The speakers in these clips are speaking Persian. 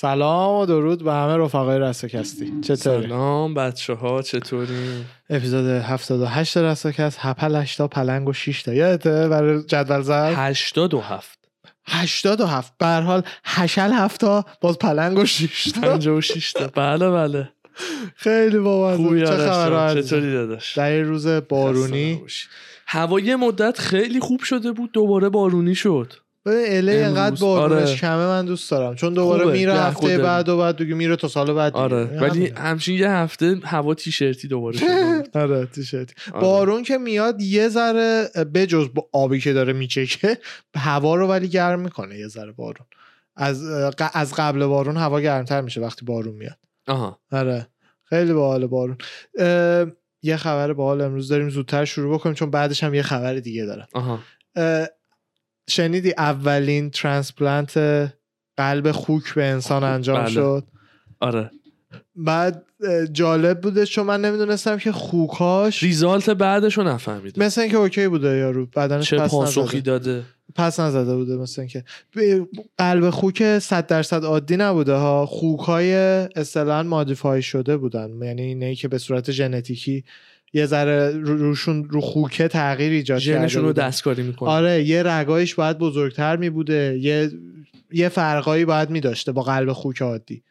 سلام و درود به همه رفقای رساکستی چطوری؟ سلام بچه ها چطوری؟ اپیزود 78 رساکست هپل 8 تا پلنگ و 6 تا یادته برای جدول زد 87 87 به هر حال هشل هفتا باز پلنگ و 6 تا 56 تا بله بله. خیلی بابا خوبی چه خبر چطوری داداش؟ در این روز بارونی؟ هوا یه مدت خیلی خوب شده بود دوباره بارونی شد. اله. اینقدر بارونش آره. کمه من دوست دارم چون دوباره خوبه. میره هفته خود- بعد و بعد دیگه میره تا سال بعد دیگه. آره ولی. همچین یه هفته هوا تیشرتی دوباره شده. آره تیشرت آره. بارون که میاد یه ذره بجز با آبی که داره میچکه هوا رو ولی گرم می‌کنه یه ذره بارون از از قبل بارون هوا گرمتر میشه وقتی بارون میاد آها آره خیلی باحال بارون اه، یه خبر باحال امروز داریم زودتر شروع بکنیم چون بعدش هم یه خبر دیگه دارم آها اه، شنیدی اولین transplant قلب خوک به انسان انجام بله. شد؟ آره. بعد جالب بوده چون من نمی‌دونستم که خوکاش result بعدش رو نفهمیدم. مثل اینکه okay بوده یارو بدنش چه پس پاسخی. داده؟ پس نزده بوده مثل اینکه. قلب خوک 100 درصد عادی نبوده ها. خوک های اصطلاحا modify شده بودن. یعنی اینه که به صورت ژنتیکی یه ذره رو- روشون رو خوکه تغییر ایجاد کرده ژنشون رو. دستکاری می‌کنه. آره یه رگایش باید بزرگتر می بوده یه یه فرقایی باید می داشته با قلب خوک عادی.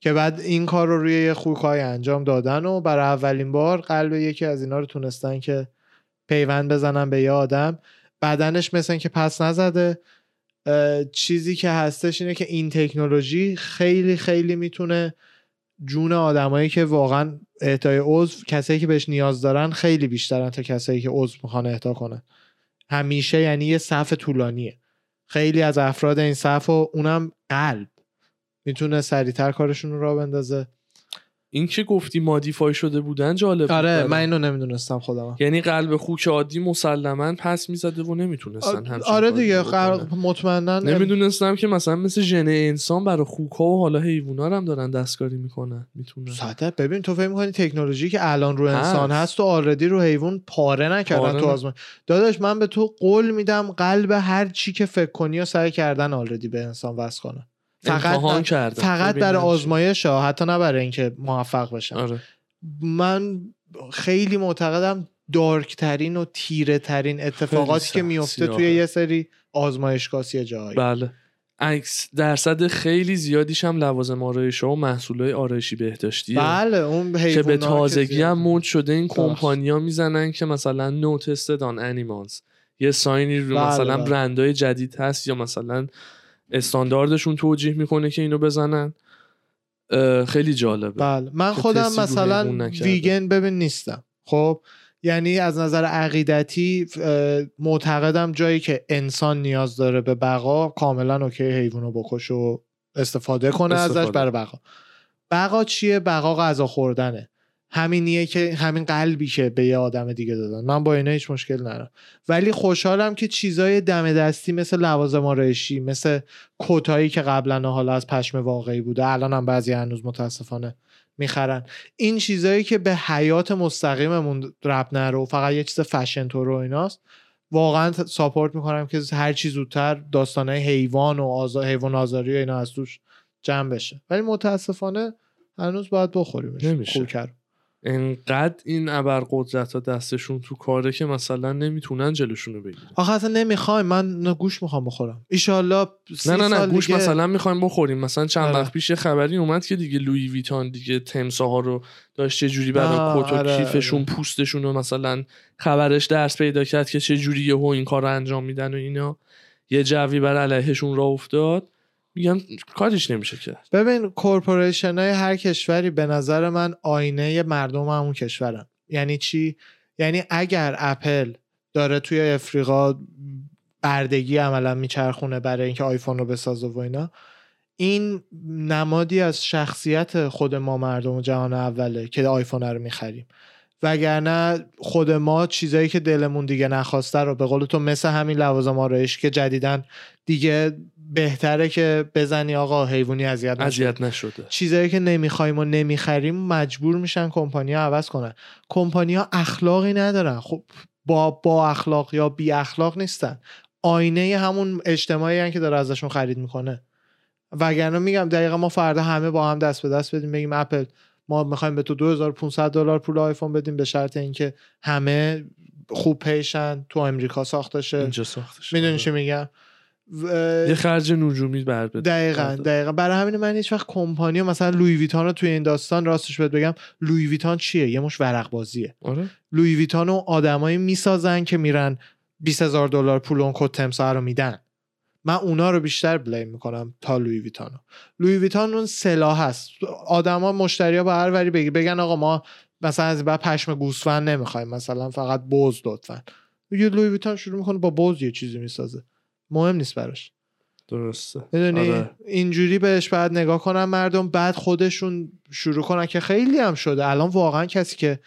که بعد این کار رو روی یه خوکای انجام دادن و برای اولین بار قلب یکی از اینا رو تونستن که پیوند بزنن به یه آدم. بدنش مثل که پس نزده. چیزی که هستش اینه که این تکنولوژی خیلی خیلی می‌تونه جون آدمایی که واقعا اهدای عضو کسایی که بهش نیاز دارن خیلی بیشترن تا کسایی که عضو می‌خوان اهدا کنن همیشه یعنی یه صف طولانیه. خیلی از افراد این صف و اونم قلب. می‌تونه سریعتر کارشون رو را بندازه. این که گفتی مادیفای شده بودن جالب بود آره. من اینو نمی‌دونستم خودم یعنی قلب خوک عادی مسلما پس می‌زده و نمی‌تونستن آره دیگه. قر- مطمئنا نمی‌دونستم که مثلا مثل ژن انسان برای خوک ها و حالا حیوونا رو هم دارن دستکاری می‌کنن می‌تونن ساعت ببین تو فکر می‌کنی تکنولوژی که الان رو. انسان هست و آردی رو حیوان پاره نکردن پاره تو. آزمون داداش من به تو قول میدم قلب هر چی که فکر کنی و سعی کردن آردی به انسان وصل کنن فقط کردن فقط برای چی. آزمایش ها حتی نه برای اینکه موفق بشن آره. من خیلی معتقدم دارک ترین و تیره ترین اتفاقاتی که میفته. توی یه سری آزمایشگاه جایی بله. عکس درصد خیلی زیادیش هم لوازم آرایش و محصولای آرایشی بهداشتیه. بله اون که به تازگی هم مود شده این. کمپانیا می‌زنن که مثلا نوتستد آن انیمالز یه ساینی رو بله، مثلا بله. برندهای جدید هست یا مثلا استانداردشون توجیه می‌کنه که اینو بزنن. خیلی جالبه. بله. من خودم رو مثلا حیوان. ویگن ببین نیستم. خب؟ یعنی از نظر عقیدتی معتقدم جایی که انسان نیاز داره به بقا کاملا اوکی حیوانو بکش و استفاده کنه ازش استفاده. برای بقا. بقا چیه؟ بقا غذا خوردنه. همینیه که همین قلبی که به یه آدم دیگه دادن. من با اینا هیچ مشکل ندارم. ولی خوشحالم که چیزای دم دستی مثل لوازم آرایشی مثل کتایی که قبلا حالا از پشم واقعی بوده الان هم بعضی هنوز متاسفانه می‌خرن. این چیزایی که به حیات مستقیممون رب نره و فقط یه چیز فشن تو رو ایناست واقعا ساپورت می‌کنم که هر چی زودتر داستانه حیوان و آزا... حیوان آزاری و اینا از توش جمع بشه. ولی متاسفانه هنوز باید بخوریمش. نمیشه. انقدر این ابرقدرت ها دستشون تو کاره که مثلا نمی‌تونن جلوشونو بگیرن. آخه اصلا نمی‌خوایم. من گوش می‌خوام بخورم. ایشالله نه نه نه گوش دیگه... مثلا می‌خوایم بخوریم. مثلا چند آره. وقت پیش خبری اومد که دیگه لوی ویتان دیگه تمساها رو داشت چه جوری برای آه، کت و آره، کیفشون آره. پوستشون رو مثلا خبرش درس پیدا کرد که چه جوری یهو این کار رو انجام میدن و اینا. یه جوی بر علیهشون را افتاد. میگم کاریش نمیشه کرد ببین کورپوریشن های هر کشوری به نظر من آینه مردم همون کشورن. یعنی چی؟ یعنی اگر اپل داره توی افریقا بردگی عملا میچرخونه برای اینکه آیفون رو بسازه و اینا این نمادی از شخصیت خود ما مردم و جهان اوله که آیفون رو می‌خریم. وگرنه خود ما چیزایی که دلمون دیگه نخواسته رو به قول تو مثل همین لوازم آرایش که جدیدن دیگه بهتره که بزنی آقا حیوانی اذیت اذیت نشده. چیزایی که نمی‌خوایم و نمی‌خریم مجبور میشن کمپانیا عوض کنن. کمپانیا اخلاقی ندارن. خب با با اخلاق یا بی اخلاق نیستن. آینه همون اجتماعی هن که داره ازشون خرید می‌کنه. وگرنه میگم دقیقا ما فردا همه با هم دست به دست بدیم بگیم اپل ما می‌خوایم به تو 2500 دلار پول آیفون بدیم به شرط اینکه همه خوب پیشن تو امریکا ساخته شه اینجا ساخته. می‌دونی چی میگم؟ یه خرج نجومی بر بده. دقیقا دقیقا. برای همین من هیچ وقت کمپانی مثلا لوی ویتان رو توی این داستان راستش بهت بگم لوی ویتان چیه؟ یه مش ورق بازیه آره. لوی ویتان رو آدمایی می‌سازن که میرن 20 هزار دلار پول اون کت تمساح رو میدن. من اونا رو بیشتر بلیم می‌کنم تا لوی ویتانو لوی ویتان اون سلاح هست. آدما مشتریا با هر وری بگی بگن آقا ما مثلا از این بعد پشم گوسفند نمی‌خوایم مثلا فقط بز لطفا. یه لوی ویتان شروع می‌کنه با بز یه چیزی می‌سازه. مهم نیست براش. درسته. می‌دونی؟ آره. اینجوری بهش بعد نگاه کنن مردم بعد خودشون شروع کنن که خیلی هم شده. الان واقعا کسی که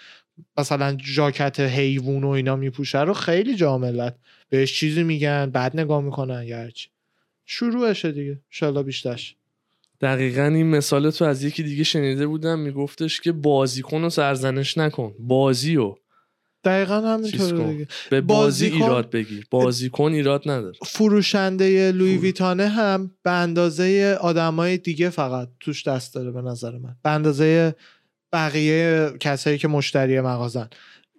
مثلا جاکت حیوان و اینا میپوشه رو خیلی جا ملت. بهش چیزی میگن بعد نگاه می‌کنن یا هرچی. شروعشه دیگه. انشالله بیشترش. دقیقا این مثال تو از یکی دیگه شنیده بودم. میگفتش که بازیکن رو سرزنش نکن. بازی رو دقیقا چیز همینطور کن. دیگه. به بازی بازیکن- ایراد بگیر بازیکن ایراد نداره. فروشنده لوی. ویتانه هم به اندازه آدمای دیگه فقط توش دست داره به نظر من. به اندازه بقیه کسایی که مشتری مغازن.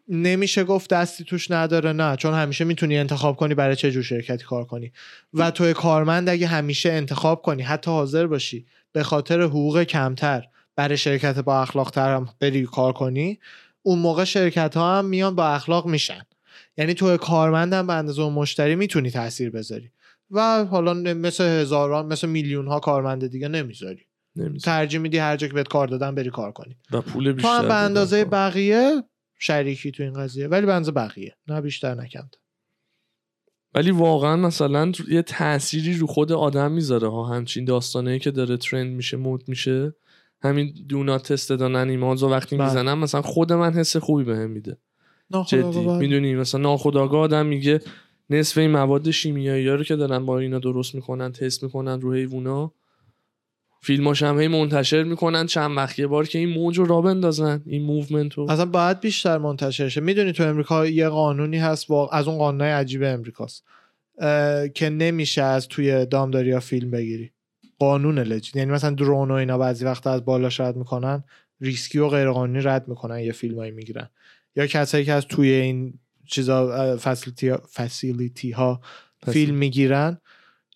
نمیشه گفت دستی توش نداره نه. چون همیشه می‌تونی انتخاب کنی برای چه جور شرکتی کار کنی. و توی کارمند اگه همیشه انتخاب کنی حتی حاضر باشی به خاطر حقوق کمتر برای شرکت با اخلاق تر هم بری کار کنی اون موقع شرکت ها هم میان با اخلاق میشن. یعنی تو کارمندم به اندازه اون مشتری می‌تونی تاثیر بذاری. و حالا مثل هزاران مثل میلیون ها کارمند دیگه نمی‌ذاری. نمی‌ذاره. ترجیح میدی هر جا که بهت کار دادن بری کار کنی. و پول تو بیشتر هم به. اندازه بقیه شریکی تو این قضیه ولی به اندازه بقیه نه بیشتر نه کمتر. ولی واقعا مثلا یه تأثیری رو خود آدم می‌ذاره ها همچین داستانه که داره trend میشه مد میشه. همین do not test on animals وقتی بله. می‌زنم مثلا خود من حس خوبی بهم میده. ناخودآگاه جدی. می‌دونی مثلا ناخودآگاه آدم میگه نصف این مواد شیمیایی رو که دارن با اینا درست می‌کنن تست می‌کنن رو حیوونا فیلماش هم هی منتشر می‌کنن چند وقت یه بار که این موج رو را بندازن این movement رو. اصلا باید بیشتر منتشر شه. می‌دونی تو امریکا یه قانونی هست وا- از اون قانونای عجیب امریکاست اه، که نمیشه از توی دامداری ها فیلم بگیری. قانون لجید یعنی مثلا درون و اینا بعضی وقت از بالاش رد می‌کنن ریسکی و غیر قانونی رد می‌کنن یه فیلمایی می‌گیرن. یا کسایی که از توی این چیزا فسیلیتی فسیلیتی ها فیلم می‌گیرن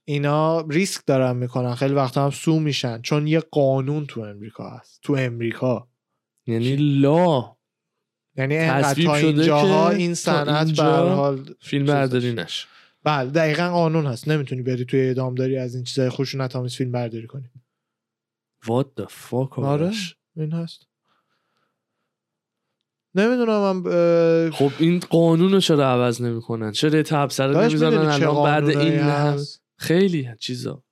اینا ریسک دارن می‌کنن. خیلی وقتا هم سو میشن. چون یه قانون تو امریکا هست. تو امریکا. یعنی لا. یعنی انقدر تا شده اینجاها که این صنعت به حال فیلم. برداری نش بله دقیقا قانون هست. نمی‌تونی بری توی داری از این چیزای خشونت آمیز فیلم برداری کنی. What the fuck آره؟ این هست. نمی‌دونم من خب این قانون رو چرا عوض نمی‌کنن؟ چرا داشت نمی‌زنن الان بعد این هست؟ خیلی چیزا.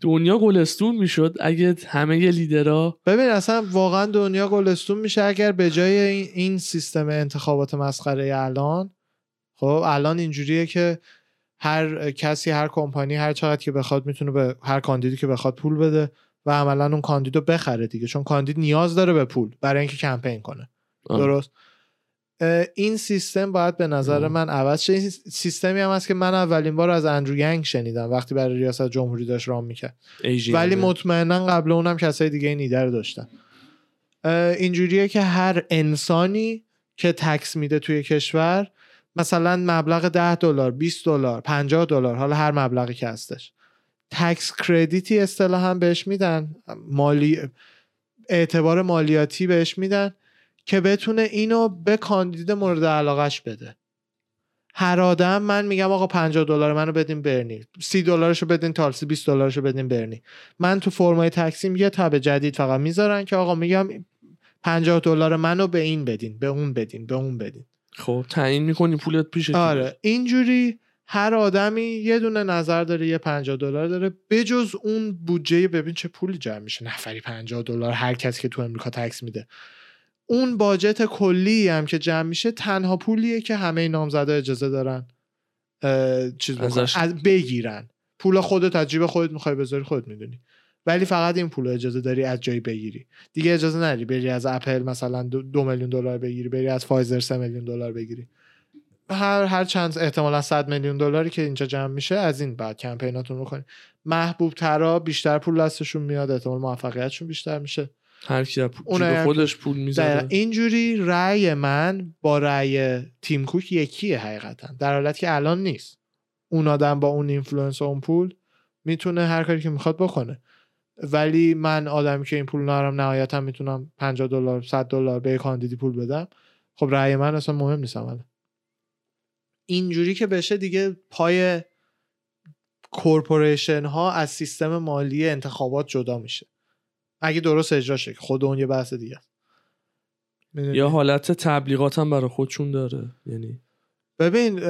دنیا گلستون می‌شد اگه همه لیدرها ببین اصلا واقعا دنیا گلستون میشه اگر به جای این, این سیستم انتخابات مسخره الان خب الان اینجوریه که هر کسی هر کمپانی هر چقدر که بخواد می‌تونه به هر کاندیدی که بخواد پول بده و عملا اون کاندیدو بخره دیگه چون کاندید نیاز داره به پول برای اینکه کمپین کنه آه. درست این سیستم باید به نظر آه. من عوض شه این سیستمی هم هست که من اولین بار از اندرو شنیدم وقتی برای ریاست جمهوری داشت رام می‌کرد. ولی مطمئنا قبل اونم کسای دیگه این ایده رو داشتن اینجوریه که هر انسانی که تکس میده توی کشور مثلا مبلغ 10 دلار 20 دلار 50 دلار حالا هر مبلغی که هستش. تکس کردیتی اصطلاحا بهش میدن مالی اعتبار مالیاتی بهش میدن که بتونه اینو به کاندید مورد علاقش بده. هر آدم من میگم آقا 50 دلار منو بدین برنی 30 دلارشو بدین تالسی 20 دلارشو بدین برنی. من تو فرمای تقسیم یه تب جدید فقط می‌ذارن که آقا میگم 50 دلار منو به این بدین به اون بدین به اون بدین. خب تعیین می‌کنی پولت پیش آره اینجوری هر آدمی یه دونه نظر داره یه 50 دلار داره بجز اون بودجه ببین چه پولی جمع میشه نفری 50 دلار هر کسی که تو امریکا تکس میده. اون باجت کلی هم که جمع میشه تنها پولیه که همه نامزدا اجازه دارن چیز. ازش- از بگیرن. پول خودت از جیب خودت می‌خوای بذاری خودت می‌دونی. ولی فقط این پول اجازه داری از جایی بگیری. دیگه اجازه نداری بری از اپل مثلا دو, دو میلیون دلار بگیری بری از فایزر سه میلیون دلار بگیری. هر هر چند احتمالا 100 میلیون دلاری که اینجا جمع میشه از این بعد کمپیناتون رو کنید محبوب ترا بیشتر پول دستشون میاد احتمال موفقیتشون بیشتر میشه. هر کی پول- خودش پول. می‌ذاره اینجوری رأی من با رأی تیم کوک یکیه حقیقتا. در حالتی که الان نیست. اون آدم با اون influence اون پول می‌تونه هر کاری که می‌خواد بکنه. ولی من آدمی که این پول نرم نهایتا می‌تونم 50 دلار 100 دلار به کاندیدی پول بدم. خب رأی من اصلا مهم نیست عملا. اینجوری که بشه دیگه پای corporation ها از سیستم مالی انتخابات جدا میشه. اگه درست اجرا شه که خود اون یه بحث دیگه؟ یا حالت تبلیغات هم برای خودشون داره یعنی ببین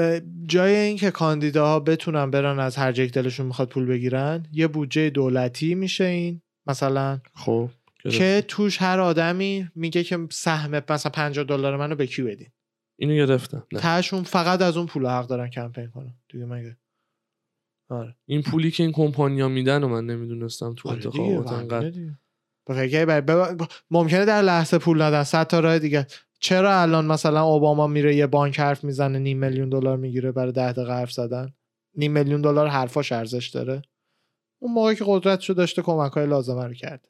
جای این که کاندیداها بتونن برن از هر که دلشون می‌خواد پول بگیرن یه بودجه دولتی میشه این مثلا. خب. که توش هر آدمی میگه که سهم مثلا 50 دلار منو به کی بدین. اینو گرفتم نه. تهشون فقط از اون پول حق دارن کمپین کنن. دیگه مگه. آره. این پولی که این کمپانیا میدن و من نمی‌دونستم تو آره انتخابات انقدر ممکنه در لحظه پول ندن صد تا راه دیگه. چرا الان مثلا اوباما میره یه بانک حرف می‌زنه نیم میلیون دلار می‌گیره برای ده دقیقه حرف زدن؟ نیم میلیون دلار حرفاش ارزش داره؟ اون موقعی که قدرتشو داشته کمک های لازمه رو کرد.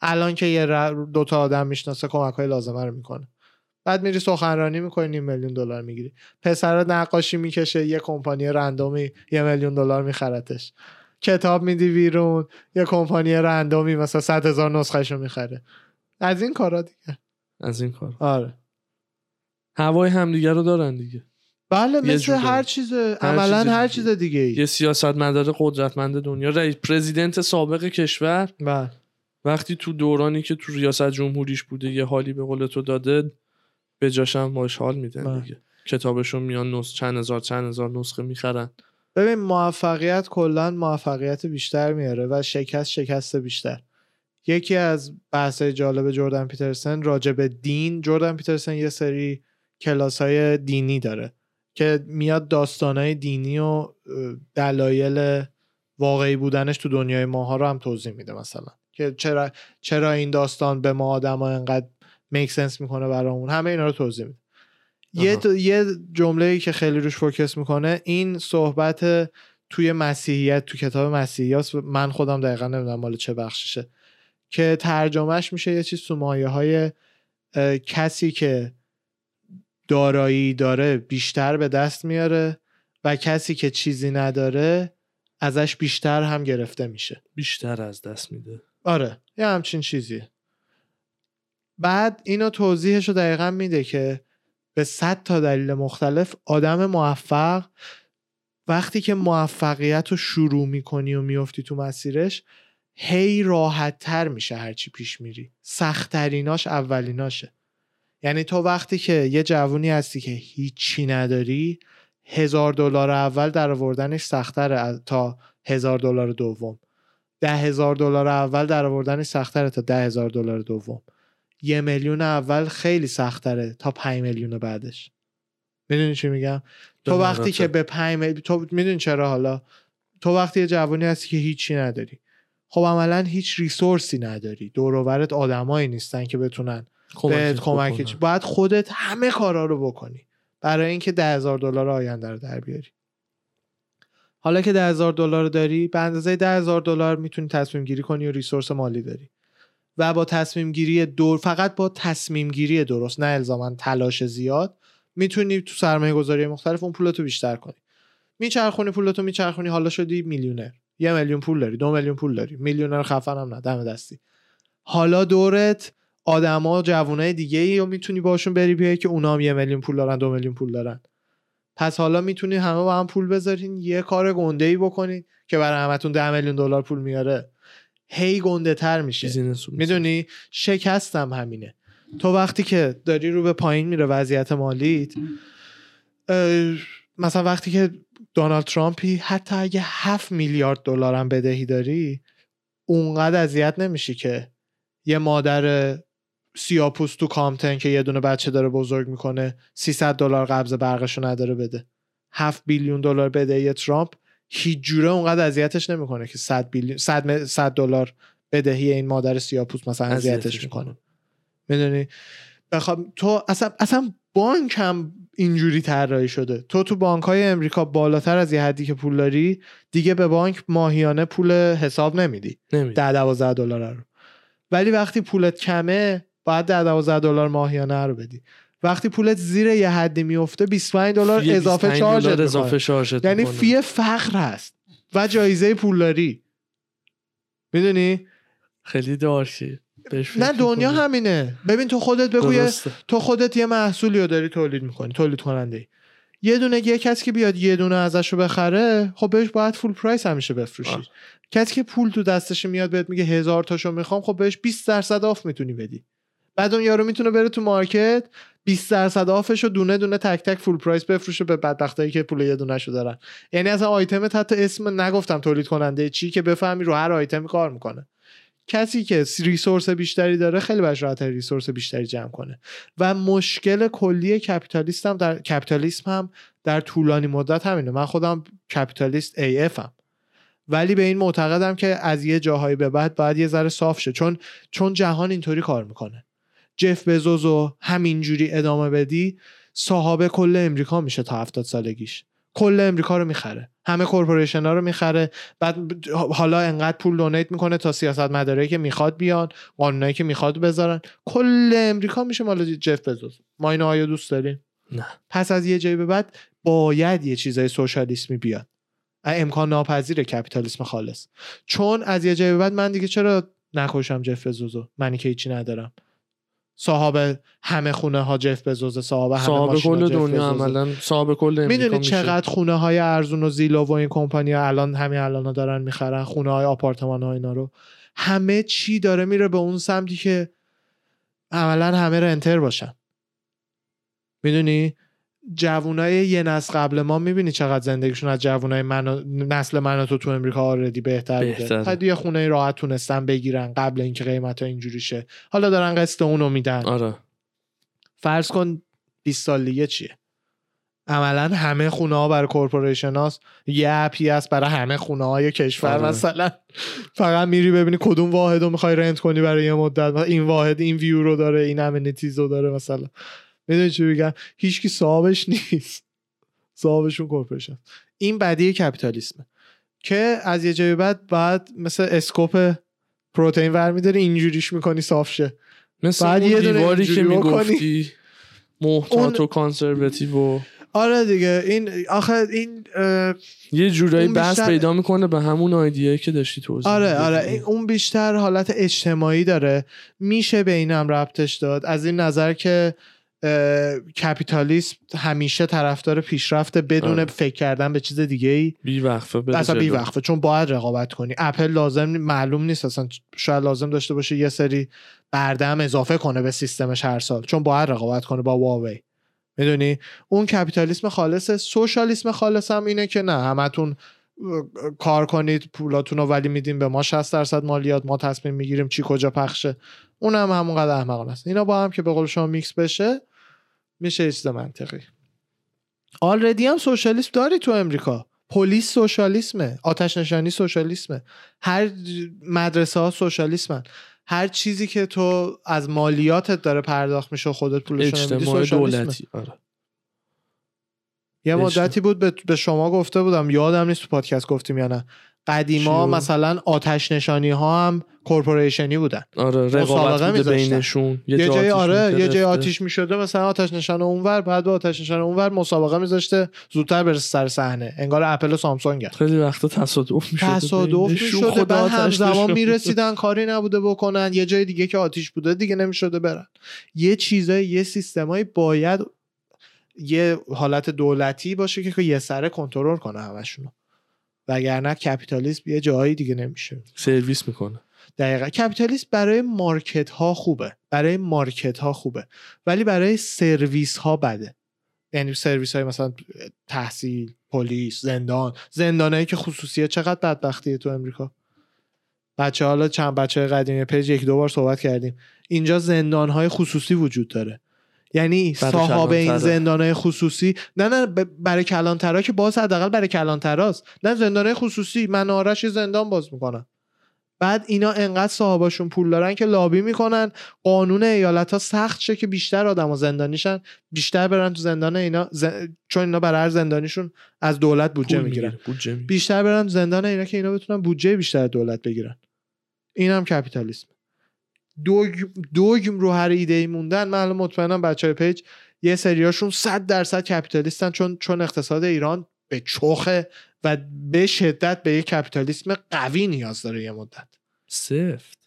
الان که یه ر- دو تا آدم می‌شناسه کمک های لازمه رو می‌کنه. بعد میری سخنرانی می‌کنی نیم میلیون دلار می‌گیری. پسر نقاشی می‌کشه یه کمپانی رندومی یه میلیون دلار میخرتش. کتاب میدی بیرون یه کمپانی رندومی مثلا 100 هزار نسخهشو می‌خره. از این کارا دیگه. از این کار. آره. هوای همدیگه رو دارن دیگه. بله مثل هر. چیز عملا هر دیگه. چیز دیگه ای یه سیاست مدار قدرتمند دنیا رئیس پرزیدنت سابق کشور. بله. وقتی تو دورانی که تو ریاست جمهوریش بوده یه حالی به قول تو داده به جاشم باش حال میدن بله. دیگه. کتابشون میان نس... چند هزار چند هزار نسخه می‌خرن. ببین موفقیت کلا موفقیت بیشتر میاره و شکست شکست بیشتر. یکی از بحث جالب جردن پیترسن راجع به دین. جردن پیترسن یه سری کلاس های دینی داره که میاد داستانهای دینی و دلایل واقعی بودنش تو دنیای ماها رو هم توضیح میده مثلا. که چرا چرا این داستان به ما آدم ها انقدر میک سنس می‌کنه برامون؟ همه اینا رو توضیح میده. یه, یه جمله که خیلی روش فوکس می‌کنه این صحبت توی مسیحیت تو کتاب مسیحیاست. من خودم دقیقا نمی‌دونم مال چه بخششه. که ترجمهش میشه یه چیز تو مایه های کسی که دارایی داره بیشتر به دست میاره و کسی که چیزی نداره ازش بیشتر هم گرفته میشه. بیشتر از دست میده. آره یه همچین چیزیه. بعد اینو توضیحش رو دقیقا میده که به صد تا دلیل مختلف آدم موفق وقتی که موفقیت رو شروع می‌کنی و میفتی تو مسیرش هی راحت تر میشه هرچی پیش میری. سختتریناش اولیناشه. یعنی تو وقتی که یه جوونی هستی که هیچی نداری هزار دلار اول در آوردنش از- تا هزار دلار دوم. ده هزار دلار اول در آوردنش سختره تا ده هزار دلار دوم. یه میلیون اول خیلی سختره تا پنج میلیون بعدش. می‌دونی چی میگم؟ تو وقتی. که به پنج میل... تو می‌دونی چرا حالا؟ تو وقتی یه جوانی هستی که هیچی نداری. خب عملا هیچ ریسورسی نداری. دور و برت آدمایی نیستن که بتونن بهت کمک. باید خودت همه کارا رو بکنی. برای اینکه ده هزار دلار آینده رو در بیاری. حالا که ده هزار دلار داری به اندازه ده هزار دلار می‌تونی تصمیم گیری کنی و ریسورس مالی داری. و با تصمیم گیری دور فقط با تصمیم گیری درست نه الزاما تلاش زیاد می‌تونی تو سرمایه گذاری مختلف اون پولتو بیشتر کنی. میچرخونی پولتو میچرخونی حالا شدی میلیونر. یه میلیون پول داری دو میلیون پول داری. میلیونر خفن هم نه دم دستی. حالا دورت آدما جوانای دیگه ای رو می‌تونی باشون بری بیای که اونا هم یه میلیون پول دارن دو میلیون پول دارن. پس حالا می‌تونی همه با هم پول بذارین یه کار گنده ای بکنین که برای همتون ده میلیون دلار پول میاره. هی گنده تر میشه می‌دونی؟ شکستم همینه. تو وقتی که داری رو به پایین میره وضعیت مالیت مثلا وقتی که دونالد ترامپی حتی اگه 7 میلیارد دلار هم بدهی داری اونقدر اذیت نمیشی که یه مادر سیاپوس تو کامتن که یه دونه بچه داره بزرگ می‌کنه 300 دلار قبض برقشو نداره بده. 7 بیلیون دلار بدهی ترامپ هیچ جوره اونقدر اذیتش نمی‌کنه که 100 بیلیون 100 100 دلار بدهی این مادر سیاپوس مثلا اذیتش می‌کنه. می‌دونی؟ بخوام تو اصلا اصلا بانک هم اینجوری طراحی شده. تو تو بانک های امریکا بالاتر از یه حدی که پول داری دیگه به بانک ماهیانه پول حساب نمیدی. نمیده ده دوازده دلار رو. ولی وقتی پولت کمه باید ده دوازده دلار ماهیانه رو بدی. وقتی پولت زیر یه حدی میفته 25 دلار اضافه 25 چارج دلار اضافه شارژت یعنی. فی فقر هست و جایزه پولداری می‌دونی؟ خیلی dark ی بهش نه دنیا می‌کنی. همینه ببین تو خودت بگو یه- درسته. تو خودت یه محصولی رو داری تولید می‌کنی تولید کننده. یه دونه یه کسی که بیاد یه دونه ازش رو بخره خب بهش باید full price همیشه بفروشی آه. کسی که پول تو دستش میاد بهت میگه هزار تاشو می‌خوام خب بهش 20 درصد off می‌تونی بدی بعد اون یارو می‌تونه بره تو market 20 درصد off ش رو دونه دونه تک تک full price بفروشه به بدبختایی که پول یه دونه شو دارن یعنی اصلا آیتمت حتی اسم نگفتم تولید کننده چی که بفهمی رو هر آیتمی کار می‌کنه کسی که ریسورس بیشتری داره خیلی باش راحت ریسورس بیشتری جمع کنه. و مشکل کلی کپیتالیست هم در کپیتالیسم هم در طولانی مدت همینه. من خودم کپیتالیست AF هم ولی به این معتقدم که از یه جاهایی به بعد باید یه ذره صاف شه. چون چون جهان اینطوری کار می‌کنه. جف بزوز رو همینجوری ادامه بدی صاحب کل امریکا میشه تا 70 سالگیش. کل امریکا رو می‌خره. همه کورپوریشن ها رو می‌خره. بعد حالا انقدر پول دونیت می‌کنه تا سیاست مداره که می‌خواد بیان قانونایی که می‌خواد بذارن. کل امریکا میشه مال جف بزوس ما اینو آیا دوست داریم؟ نه. پس از یه جایی به بعد باید یه چیزای سوشالیسمی بیاد. امکان ناپذیر کپیتالیسم خالص. چون از یه جایی به بعد من دیگه چرا نکشم جف بزوزو؟ منی که هیچی ندارم. صاحب همه خونه ها جف بزوزه صاحب همه صاحب کل دنیا. عملا صاحب کل می‌دونی. چقدر خونه های ارزون و زیلو و این کمپانی ها الان همین الان دارن می‌خرن خونه های آپارتمان ها اینا رو همه چی داره میره به اون سمتی که عملا همه رنتر باشن می‌دونی جوونای یه نسل قبل ما می‌بینی چقدر زندگیشون از جوونای من و- نسل من و تو تو امریکا آردی بهتر بوده. یه خونه راحت تونستن بگیرن قبل اینکه قیمت ها اینجوری شه. حالا دارن قسط اونو میدن. آره. فرض کن 20 سال دیگه چیه؟ عملا همه خونه ها برای corporation هاست. یه app ی هست برای همه خونه های کشور. آره. مثلا فقط میری ببینی کدوم واحد رو می‌خوای rent کنی برای یه مدت. این واحد این ویو رو داره این amenities رو داره مثلا. می‌دونی چی میگم؟ هیچکی صاحبش نیست. صاحبشون corporation. این بدی کپیتالیسمه. که از یه جای بعد بعد مثل scope پروتئین ور میداری اینجوریش می‌کنی صاف شه. مثل بعد اون یه دیواری که. می‌گفتی محتاط و کانسرواتیو و آره دیگه. این آخه این یه جورایی بحث بیشتر- پیدا می‌کنه به همون آیدیایی که داشتی توضیح آره. آره. اون بیشتر حالت اجتماعی داره. میشه به اینم ربطش داد. از این نظر که کپیتالیسم همیشه طرفدار پیشرفت بدون آره. فکر کردن به چیز دیگه ای بی وقفه اصلا بی. وقفه چون باید رقابت کنی اپل لازم معلوم نیست اصلا شاید لازم داشته باشه یه سری بردم اضافه کنه به سیستمش هر سال چون باید رقابت کنه با هواوی می‌دونی اون کپیتالیسم خالصه socialism خالص هم اینه که نه همتون کار کنید پولاتون رو ولی میدیم به ما 60 درصد مالیات ما تصمیم می‌گیریم چی کجا پخشه اون هم همونقدر احمقانه است. اینا با هم که به قول شما میکس بشه میشه یه چیز منطقی. آلردی هم سوشالیسم داری تو امریکا. پلیس سوشالیسمه آتش نشانی سوشالیسمه. هر مدرسه ها سوشالیسمن. هر چیزی که تو از مالیاتت داره پرداخت میشه خودت پولش سوشالیسمه. دولتی آره. یه. مدتی بود به- شما گفته بودم یادم نیست تو پادکست گفتیم یا نه قدیما؟ مثلا آتش نشانی ها هم کورپوریشنی بودن آره رقابت بوده. بینشون یه, جا جای آره یه. جای آتیش می‌شده مثلا آتش نشان اونور بعد با آتش نشان اونور مسابقه میذاشته زودتر برسه سر صحنه انگار اپل و سامسونگ خیلی وقتا تصادف می‌شده تصادف. می‌شده بعد همزمان. می‌رسیدن کاری نبوده بکنن یه جای دیگه که آتیش بوده دیگه نمی‌شده برن یه چیزای یه سیستمایی باید یه حالت دولتی باشه که یه سره کنترل کنه همشونو. وگرنه کپیتالیسم یه جایی دیگه نمیشه. سرویس می‌کنه. دقیقا. کپیتالیسم برای market ها خوبه. برای market ها خوبه. ولی برای سرویس ها بده. یعنی سرویس های مثلا تحصیل پلیس زندان. زندانایی که خصوصیه. چقدر بدبختیه تو امریکا بچه حالا چند بچه قدیمی. page یک دو بار صحبت کردیم. اینجا زندان های خصوصی وجود داره. یعنی صاحب این کلانتره. زندان های خصوصی. نه نه برای کلانترا که باز حداقل برای کلانتراست. نه زندان های خصوصی. من آرش زندان باز می‌کنم بعد اینا انقدر صاحباشون پول دارن که لابی می‌کنن. قانون ایالت ها سخت شه که بیشتر آدم زندانیشن. بیشتر برن تو زندان اینا چون اینا برای هر زندانیشون از دولت بودجه می‌گیرن. بیشتر برن زندان اینا که اینا بتونن بودجه بیشتر دولت بگیرن. این هم کپیتالیسم. دگ دگم رو هر ایده ای موندن من الان مطمئنم بچه های page یه سریاشون 100 درصد کپیتالیستن چون چون اقتصاد ایران به چخه و به شدت به یه کپیتالیسم قوی نیاز داره یه مدت. سفت.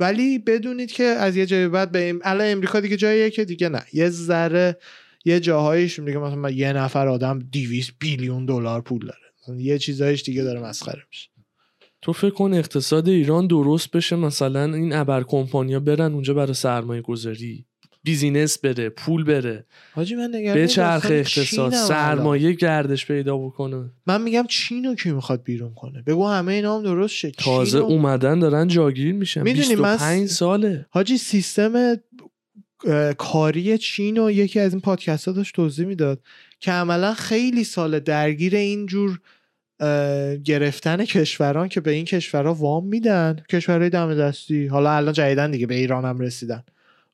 ولی بدونید که از یه جای بعد به ام... الان امریکا دیگه جاییه که دیگه نه. یه ذره یه جاهایش دیگه مثلا یه نفر آدم 200 بیلیون دلار پول داره. یه چیزایش دیگه داره مسخره میشه. تو فکر کن اقتصاد ایران درست بشه مثلا این ابر کمپانیا برن اونجا برای سرمایه گذاری. business بره پول بره. حاجی من به چرخ اقتصاد. سرمایه گردش پیدا بکنه. من میگم چینو کی می‌خواد بیرون کنه؟ بگو همه اینا هم درست شه. تازه چینو- اومدن دارن جاگیر میشن. می‌دونی من 25 س- ساله. حاجی سیستم کاری چین و یکی از این پادکست ها داشت توضیح می‌داد که عملا خیلی سال درگیر اینجور گرفتن کشوران که به این کشورها وام میدن. کشورهای دم دستی. حالا الان جدیدن دیگه به ایران هم رسیدن.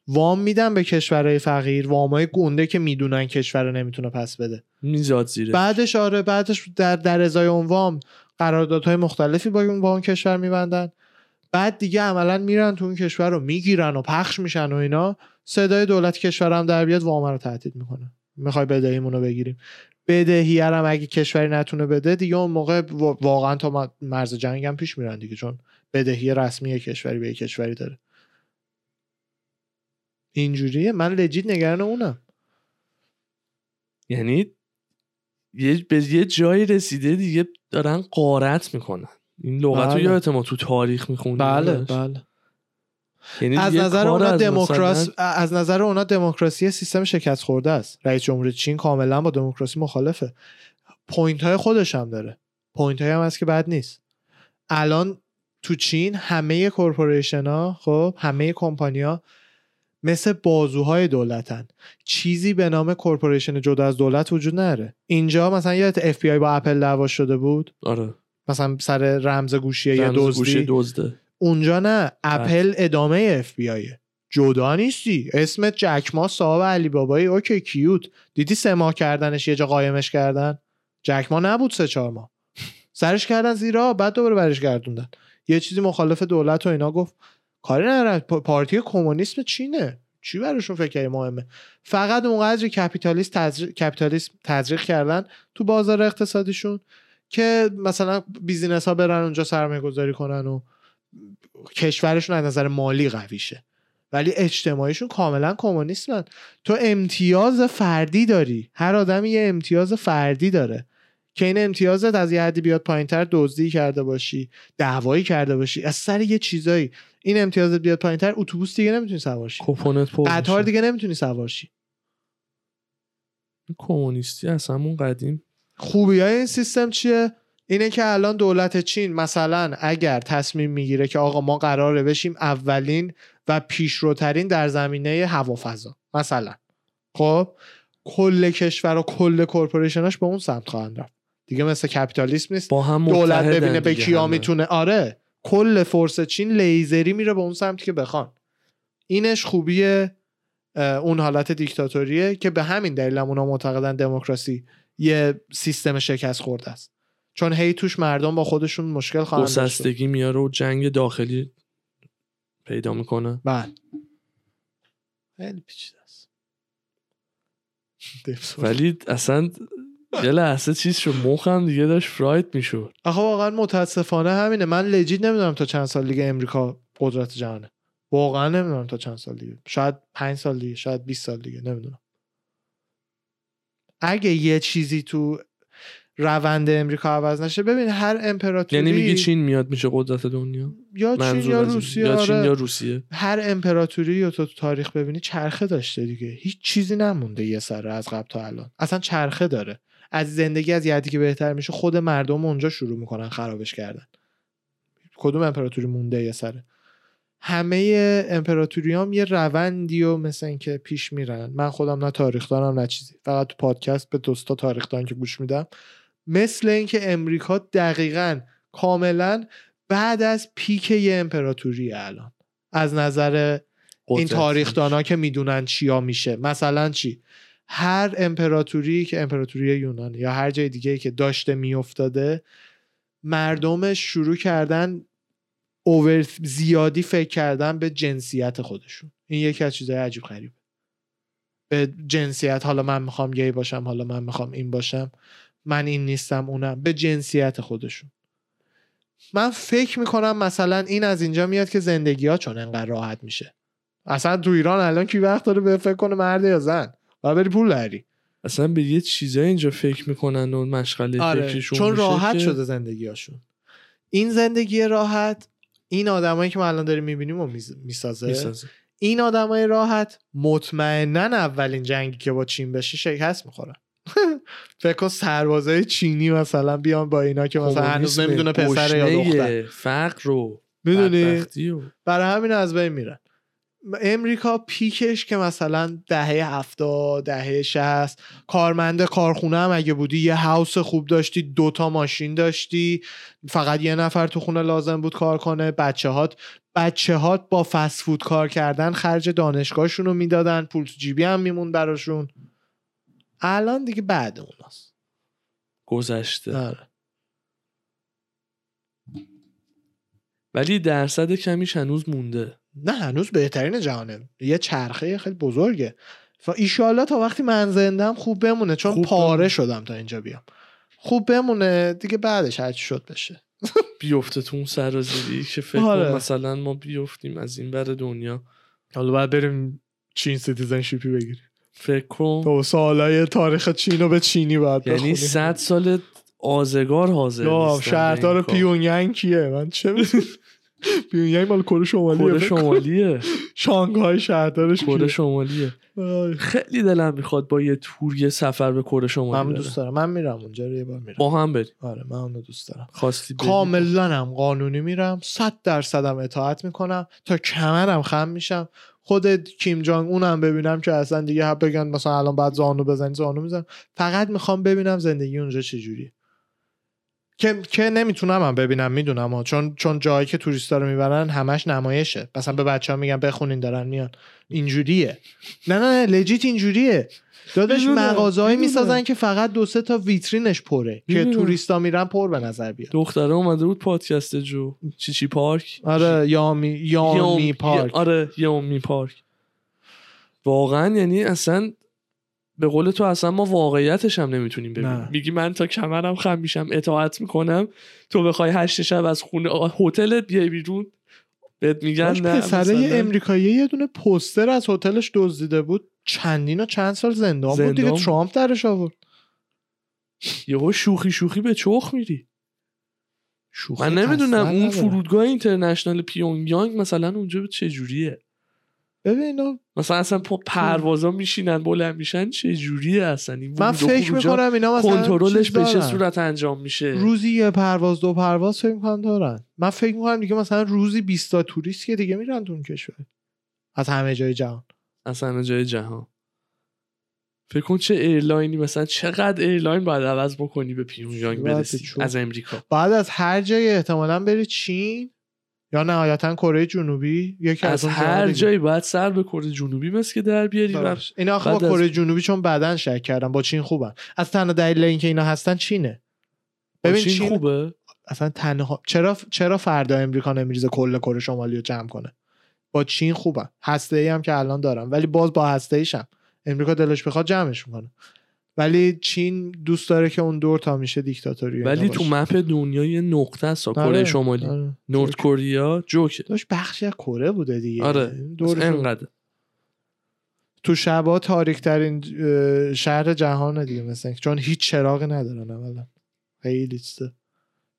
وام میدن به کشورهای فقیر. وامای گنده که می‌دونن کشور رو نمی‌تونه پس بده. میزاد زیره بعدش آره بعدش در در ازای اون وام قراردادهای مختلفی با اون با اون کشور میبندن. بعد دیگه عملا میرن تو اون کشور رو می‌گیرن و پخش میشن و اینا. صدای دولت کشور هم در بیاد وام رو تهدید می‌کنه می‌خوای بدهیمون رو بگیریم. بدهی هم اگه کشوری نتونه بده دیگه اون موقع وا- واقعا تا مرز جنگ هم پیش میرن دیگه چون بدهی رسمی کشوری به کشوری داره. اینجوریه. من لجیت نگران اونم. یعنی یه به یه جایی رسیده دیگه دارن قارت می‌کنن. این لغت رو بله. یادت ما تو تاریخ میخوندیم بله. یعنی از نظر کار اونا از دموکراس از نظر اونا دموکراسی سیستم شکست خورده است رئیس جمهوری چین کاملا با دموکراسی مخالفه. point های خودش هم داره. point های هم هست که بد نیست. الان تو چین همه corporation ها خب همه کمپانیا مثل بازوهای دولتن. چیزی به نام corporation جدا از دولت وجود نداره. اینجا مثلا یادت اف بی آی با اپل دعوا شده بود؟ آره. مثلا سر رمز گوشی یا رمز گوشی دزدی. اونجا نه اپل ادامه اف بی آیه جدا نیستی. اسمت جک ما صاحب علی بابایی. OK cute. دیدی سه ماه کردنش یه جا قایمش کردن؟ جکما نبود سه چهار ماه. سرش کردن زیرا بعد دوباره برش گردوندن. یه چیزی مخالف دولت و اینا گفت. کاری ندارن پا- پارتی کمونیسم چینه. چی براشون فکر مهمه. فقط اونقدر کپیتالیست تزریق کپیتالیسم تزریق کردن تو بازار اقتصادیشون که مثلا بیزینس ها برن اونجا سرمایه گذاری کنن و کشورشون از نظر مالی قوی شه ولی اجتماعیشون کاملا کمونیستن. تو امتیاز فردی داری. هر آدمی یه امتیاز فردی داره. که این امتیازت از یه حدی بیاد پایینتر دزدی کرده باشی دعوایی کرده باشی از سر یه چیزایی. این امتیازت بیاد پایینتر اتوبوس دیگه نمی‌تونی سوار شی. کپونت قطار. دیگه نمی‌تونی سوار شی. کمونیستی از همون قدیم. خوبی های این سیستم چیه؟ اینه که الان دولت چین مثلا اگر تصمیم می‌گیره که آقا ما قراره بشیم اولین و پیشروترین در زمینه هوافضا مثلا. خب؟ کل کشور و کل کورپوریشناش به اون سمت خواهند رفت. دیگه مثل کپیتالیسم نیست. با هم دولت ببینه به کیا همه. می‌تونه. آره. کل فورس چین لیزری میره به اون سمتی که بخوان. اینش خوبی اه، اون حالت دیکتاتوریه که به همین دلیل هم اونا معتقدن دموکراسی یه سیستم شکست خورده است. چون هی توش مردم با خودشون مشکل خواهند داشت. گسستگی میاره و جنگ داخلی پیدا می‌کنه. بله. خیلی پیچیده است. ولی اصلا یه لحظه چیز شد مخم دیگه داشت فرایت می‌شد. آخه واقعا متاسفانه همینه. من لجیت نمی‌دونم تا چند سال دیگه امریکا قدرت جهانه. واقعا نمی‌دونم تا چند سال دیگه. شاید پنج سال دیگه شاید 20 سال دیگه نمی‌دونم. اگه یه چیزی تو روند امریکا عوض نشه. ببین هر امپراتوری یعنی میگی چین میاد میشه قدرت دنیا؟ یا چین یا. روسیه یا چین آره. یا روسیه. هر امپراتوری رو تو تاریخ ببینی چرخه داشته دیگه. هیچ چیزی نمونده یه سره از قبل تا الان. اصلا چرخه داره. از زندگی از یادی که بهتر میشه خود مردم اونجا شروع می‌کنن خرابش کردن. کدوم امپراتوری مونده یه سره؟ همه امپراتوری هم یه روندی و مثل اینکه پیش میرن. من خودم نه تاریخ دارم نه چیزی. فقط تو پادکست به دوستا تاریخ دارم که گوش میدم مثل اینکه امریکا دقیقا کاملا بعد از پیک یه امپراتوری الان. از نظر این قدرت تاریخ دانا که می‌دونن چیا میشه. مثلا چی؟ هر امپراتوری که امپراتوری یونان یا هر جای دیگه که داشته میافتاده مردمش شروع کردن اوور زیادی فکر کردن به جنسیت خودشون. این یکی از چیزهای عجیب غریبه. به جنسیت حالا من می‌خوام گی باشم حالا من می‌خوام این باشم. من این نیستم اونم. به جنسیت خودشون. من فکر می‌کنم مثلا این از اینجا میاد که زندگی ها چون انقدر راحت میشه. اصلا تو ایران الان کی وقت داره به فکر کنه مرد یا زن؟ و بری پول داری. اصلا به یه چیزای اینجا فکر می‌کنن و مشغله آره فکرشون چون راحت که شده زندگیاشون این زندگی راحت این آدمایی که ما الان داریم می‌بینیم و می‌سازه می‌سازه. این آدمای راحت مطمئنا اولین جنگی که با چین بشه شکست می‌خورن فکر کن سربازای چینی مثلا بیان با اینا که مثلا هنوز نمی‌دونه پسر یا دختر. فقر رو می‌دونی؟ برای همین از بین میرن. امریکا پیکش که مثلا دهه هفتاد دهه شست کارمند کارخونه هم اگه بودی یه هاوس خوب داشتی دوتا ماشین داشتی فقط یه نفر تو خونه لازم بود کار کنه بچه هات بچه هات با فسفود کار کردن خرج دانشگاهشون رو می‌دادن پول تو جیبی هم میمون براشون. الان دیگه بعد اوناست. گذشته. آره. ولی درصد کمیش هنوز مونده. نه هنوز بهترین جهانه. یه چرخه خیلی بزرگه. ف ایشالله تا وقتی من زندم خوب بمونه چون خوب پاره بمونه. شدم تا اینجا بیام. خوب بمونه دیگه بعدش هرچی شد بشه. بیفته تو اون سرازیری که فکر آره. مثلا ما بیفتیم از این بر دنیا. حالا باید بریم چین citizenship ی بگیریم. فکر کن تو سالای تاریخ چین رو به چینی باید یعنی بخونیم. صد سال آزگار حاضر یا نیستن شهردار. پیونگیانگ کیه من چه می‌دونم. پیونگیانگ مال کره شمالیه کره. شمالیه. شانگهای شهردارش کره شمالیه. خیلی دلم می‌خواد با یه تور یه سفر به کره شمالی من. دوست دارم. من میرم اونجا رو یه بار میرم. با هم بریم. آره من اونو دوست دارم. خواستی. کاملا هم قانونی میرم. صد درصدم اطاعت می‌کنم. تا کمرم خم میشم. خود کیم جانگ اونم ببینم که اصلا دیگه بگن مثلا الان بعد زانو بزنی زانو میزن فقط می‌خوام ببینم زندگی اونجا چجوریه. که که نمی‌تونم هم ببینم می‌دونم. چون چون جایی که توریستا رو می‌برن همش نمایشه. مثلا به بچه ها میگن بخونین دارن میان. اینجوریه. نه نه نه لجیت اینجوریه. مغازه‌هایی می‌دونم. می‌سازن که فقط دو سه تا ویترینش پره که می‌دونم. توریستا میرن پر به نظر بیاد. دختره اومده بود پادکست جو. چی چی پارک؟ آره یامی یامی پارک. آره یومی پارک. واقعا یعنی اصلا به قول تو اصلا ما واقعیتش هم نمی‌تونیم ببینیم. میگی من تا کمرم خم میشم اطاعت می‌کنم تو بخوای هشت شب از خونه هتلت بیای بیرون بهت میگن نه پسره امریکایی یه دونه پوستر از هتلش دزدیده بود چندین و چند سال زندان, بود دیگه زندان. ترامپ درش آورد یهو شوخی شوخی به چخ میری شوخی من نمی‌دونم اون. فرودگاه اینترنشنال پیونگیانگ مثلا اونجا چه جوریه ببین اینا مثلا اصلا پا پروازا میشینن بلند میشن چه جوریه اصلا؟ این من فکر می‌کنم اینا مثلا کنترلش به چه. صورت انجام میشه؟ روزی یه پرواز دو پرواز فکر می‌کنم دارن. من فکر می‌کنم دیگه مثلا روزی 20 تا توریست که دیگه میرن تو اون کشور. از همه جای جهان. از همه جای جهان. فکر کن چه airline ی مثلا چقدر airline باید عوض بکنی به پیونگیانگ برسی. از امریکا. بعد از هر جای احتمالا بری چین یا نهایتا کره جنوبی یکی از, از اون هر. جایی باید سر به کره جنوبی مثل که در بیاری. اینا آخه با کره جنوبی چون بعدا شک کردن با چین خوبن. از تنها دلیل اینکه اینا هستن چینه. ببین چین چین خوبه؟ اصلا تنها چرا چرا فردا امریکا نمیریزه کل کره شمالی رو جمع کنه؟ با چین خوبن. هسته ای هم که الان دارن. ولی باز با هسته ایشم امریکا دلش بخواد جمعش می‌کنه. ولی چین دوست داره که اون دور تا میشه دیکتاتوری ولی تو. مپ دنیا یه نقطه است کره آره، شمالی. آره. نورد کوریا جوکه داشت بخشی از کره بوده دیگه. آره رو- انقدر. تو شبا تاریک ترین شهر جهانه دیگه مثلا چون هیچ چراغی ندارن اولا. خیلی چیزه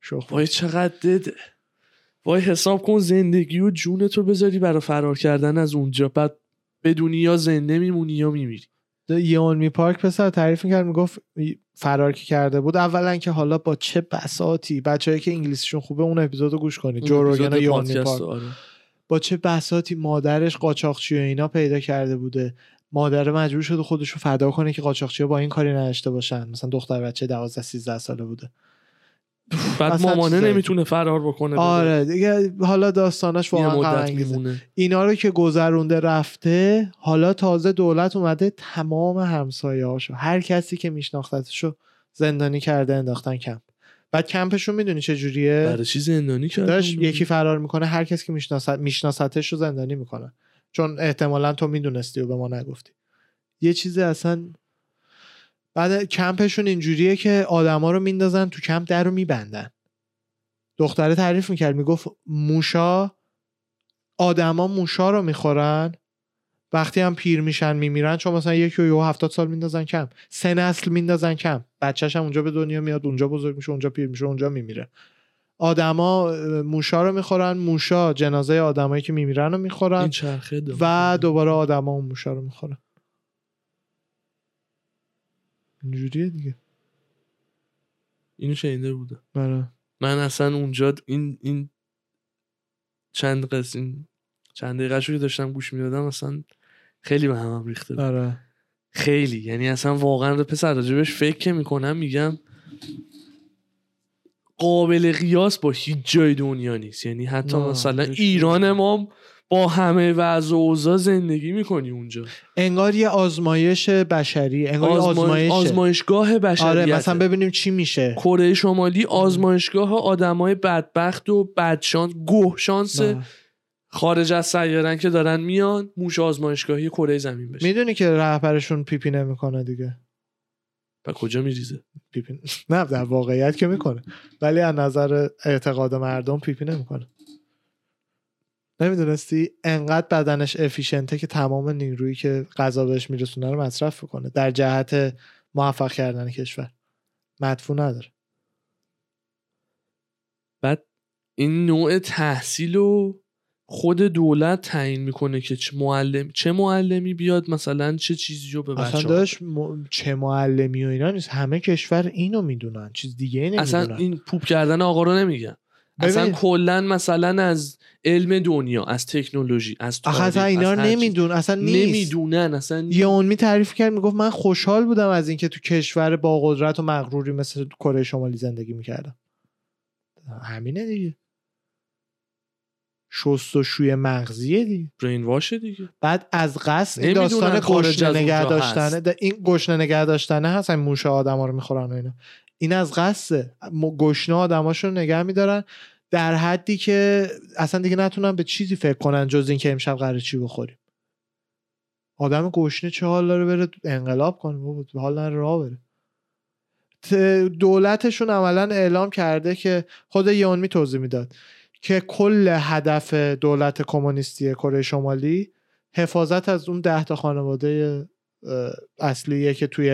شوخ. وای چقدر دده وای حساب کن زندگی و جونتو بذاری برای فرار کردن از اونجا. بعد بدونی یا زنده میمونی یا میمیری. یونمی پارک پسر تعریف می‌کرد می‌گفت فرار که کرده بود. اولا که حالا با چه بساتی بچه‌ای که انگلیسیشون خوبه اون اپیزودو گوش کنید. جو روگن و یونمی پارک آره. با چه بساتی مادرش قاچاقچی و اینا پیدا کرده بوده. مادر مجبور شده خودش رو فدا کنه که قاچاقچی با این کاری نداشته باشن. مثلا دختر بچه 12 13 ساله بوده. بعد مامانه. نمی‌تونه فرار بکنه. آره دیگه حالا داستانش واقعا. میمونه اینا رو که گذرونده رفته حالا تازه دولت اومده تمام همسایه هاشو هر کسی که میشناختتشو زندانی کرده انداختن کمپ بعد کمپشون می‌دونی چه جوریه برای چی زندانی کرد داشت یکی فرار می‌کنه هر کسی که میشناست میشناستش رو زندانی می‌کنه چون احتمالا تو می‌دونستی و به ما نگفتی یه چیزی اصلا بعد کمپشون اینجوریه که آدما رو میندازن تو کمپ در رو میبندن. دختره تعریف می‌کرد می‌گفت موشا آدما موشا رو می‌خورن وقتی هم پیر میشن میمیرن چون مثلا یکی و یهو هفتاد سال میندازن کم سه نسل میندازن کم بچهش هم اونجا به دنیا میاد اونجا بزرگ میشه اونجا پیر میشه اونجا میمیره. آدما موشا رو می‌خورن موشا جنازه آدمایی که میمیرن رو می‌خورن. و دوباره آدما اون موشا رو می‌خورن. اینجوریه دیگه. اینو شنیده بودم آره. من اصلا اونجا این این چند قسم این چند دقیقه که داشتم گوش می‌دادم اصلا خیلی به همم ریخته بود. آره. خیلی. یعنی اصلا واقعا پسر راجبش فکر که می‌کنم میگم قابل قیاس با هیچ جای دنیا نیست. یعنی حتی مثلا ایران ما هم با همه وضع و اوضاع زندگی می‌کنی اونجا. انگار یه آزمایش بشری انگار آزمایش آزمایش آزمایشگاه بشریت آره مثلا ببینیم چی میشه. کره شمالی آزمایشگاه آدمای بدبخت و بدشانس گوه شانس. خارج از سیارن که دارن میان موش آزمایشگاهی کره زمین بشه. می‌دونی که رهبرشون پیپی نمی‌کنه دیگه. و کجا میریزه؟ پیپی نه در واقعیت که می‌کنه. ولی از نظر اعتقاد مردم پیپی نمی‌کنه. نمی‌دونستی؟ انقدر بدنش efficient ه که تمام نیرویی که غذا بهش میرسونه رو مصرف کنه در جهت موفق کردن کشور. مدفوع نداره. بعد این نوع تحصیل رو خود دولت تعیین می‌کنه که چه معلم چه معلمی بیاد مثلا چه چیزی رو به اصلا داشت م... چه معلمی و اینا نیست. همه کشور اینو می‌دونن. چیز دیگه ای اصلا نمی‌دونن. این پوپ کردن آقا رو نمیگم اصلا. کلا مثلا از علم دنیا از تکنولوژی از تاریخ اصلا اینا چیز. نمیدون اصلا نیست. نمی‌دونن اصلا یه اونمی تعریف کرد می‌گفت من خوشحال بودم از اینکه تو کشور با قدرت و مغروری مثل کره شمالی زندگی می‌کردم. همینه دیگه. شست و شوی مغزیه دیگه. برین واشه دیگه. بعد از قصد این داستان گشنه نگه داشتنه. ده- این گشنه نگه داشتنه هست این موشه آدم رو می‌خورن و اینا. این از قصده م- گشنه آدماشو رو نگه میدارن. در حدی که اصلا دیگه نتونن به چیزی فکر کنن جز اینکه امشب قراره چی بخوریم. آدم گشنه چه حال داره بره انقلاب کنه؟ بابا حال نداره راه بره. دولتشون عملا اعلام کرده که خود یونمی توضیح می‌داد که کل هدف دولت کمونیستی کره شمالی حفاظت از اون ده تا خانواده اصلیه که توی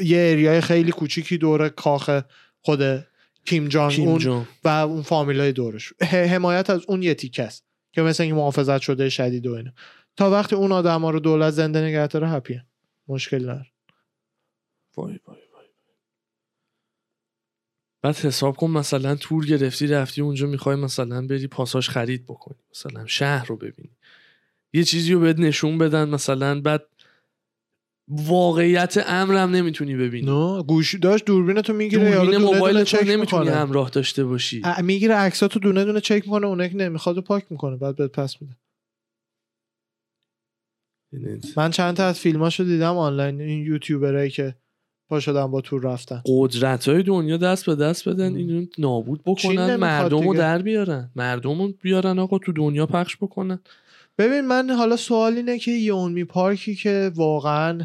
یه اریای خیلی کوچیکی دور کاخ خود کیم جانگ کیم اون جون و اون فامیلای دورش. حمایت از اون یه تیکه است. که مثل اینکه محافظت شده شدید و اینا تا وقتی اون آدما رو دولت زنده نگه داره هپی مشکل نداره. وای وای وای. بعد حساب کن مثلا تور گرفتی رفتی اونجا می‌خوای مثلا بری پاساژ خرید بکنی. مثلا شهر رو ببینی. یه چیزی رو بهت نشون بدن مثلا بعد واقعیت امرم نمی‌تونی ببینی. نه گوش داشت دوربین تو می‌گیره دوربین دونه موبایل چک نمی‌تونی می‌کنه. همراه داشته باشی. می‌گیره عکساتو دونه دونه چک می‌کنه اونایی که نمی‌خواد و پاک می‌کنه بعد بهت پس میده. من چند تا از فیلماشو دیدم آنلاین این یوتیوبرایی که پا شدن با تور رفتن. قدرت های دنیا دست به دست بدن. اینو نابود بکنن نمی‌خواد مردم رو دیگه. در بیارن. مردم رو بیارن آقا تو دنیا پخش بکنن. ببین من حالا سوال اینه که یونمی پارکی که واقعا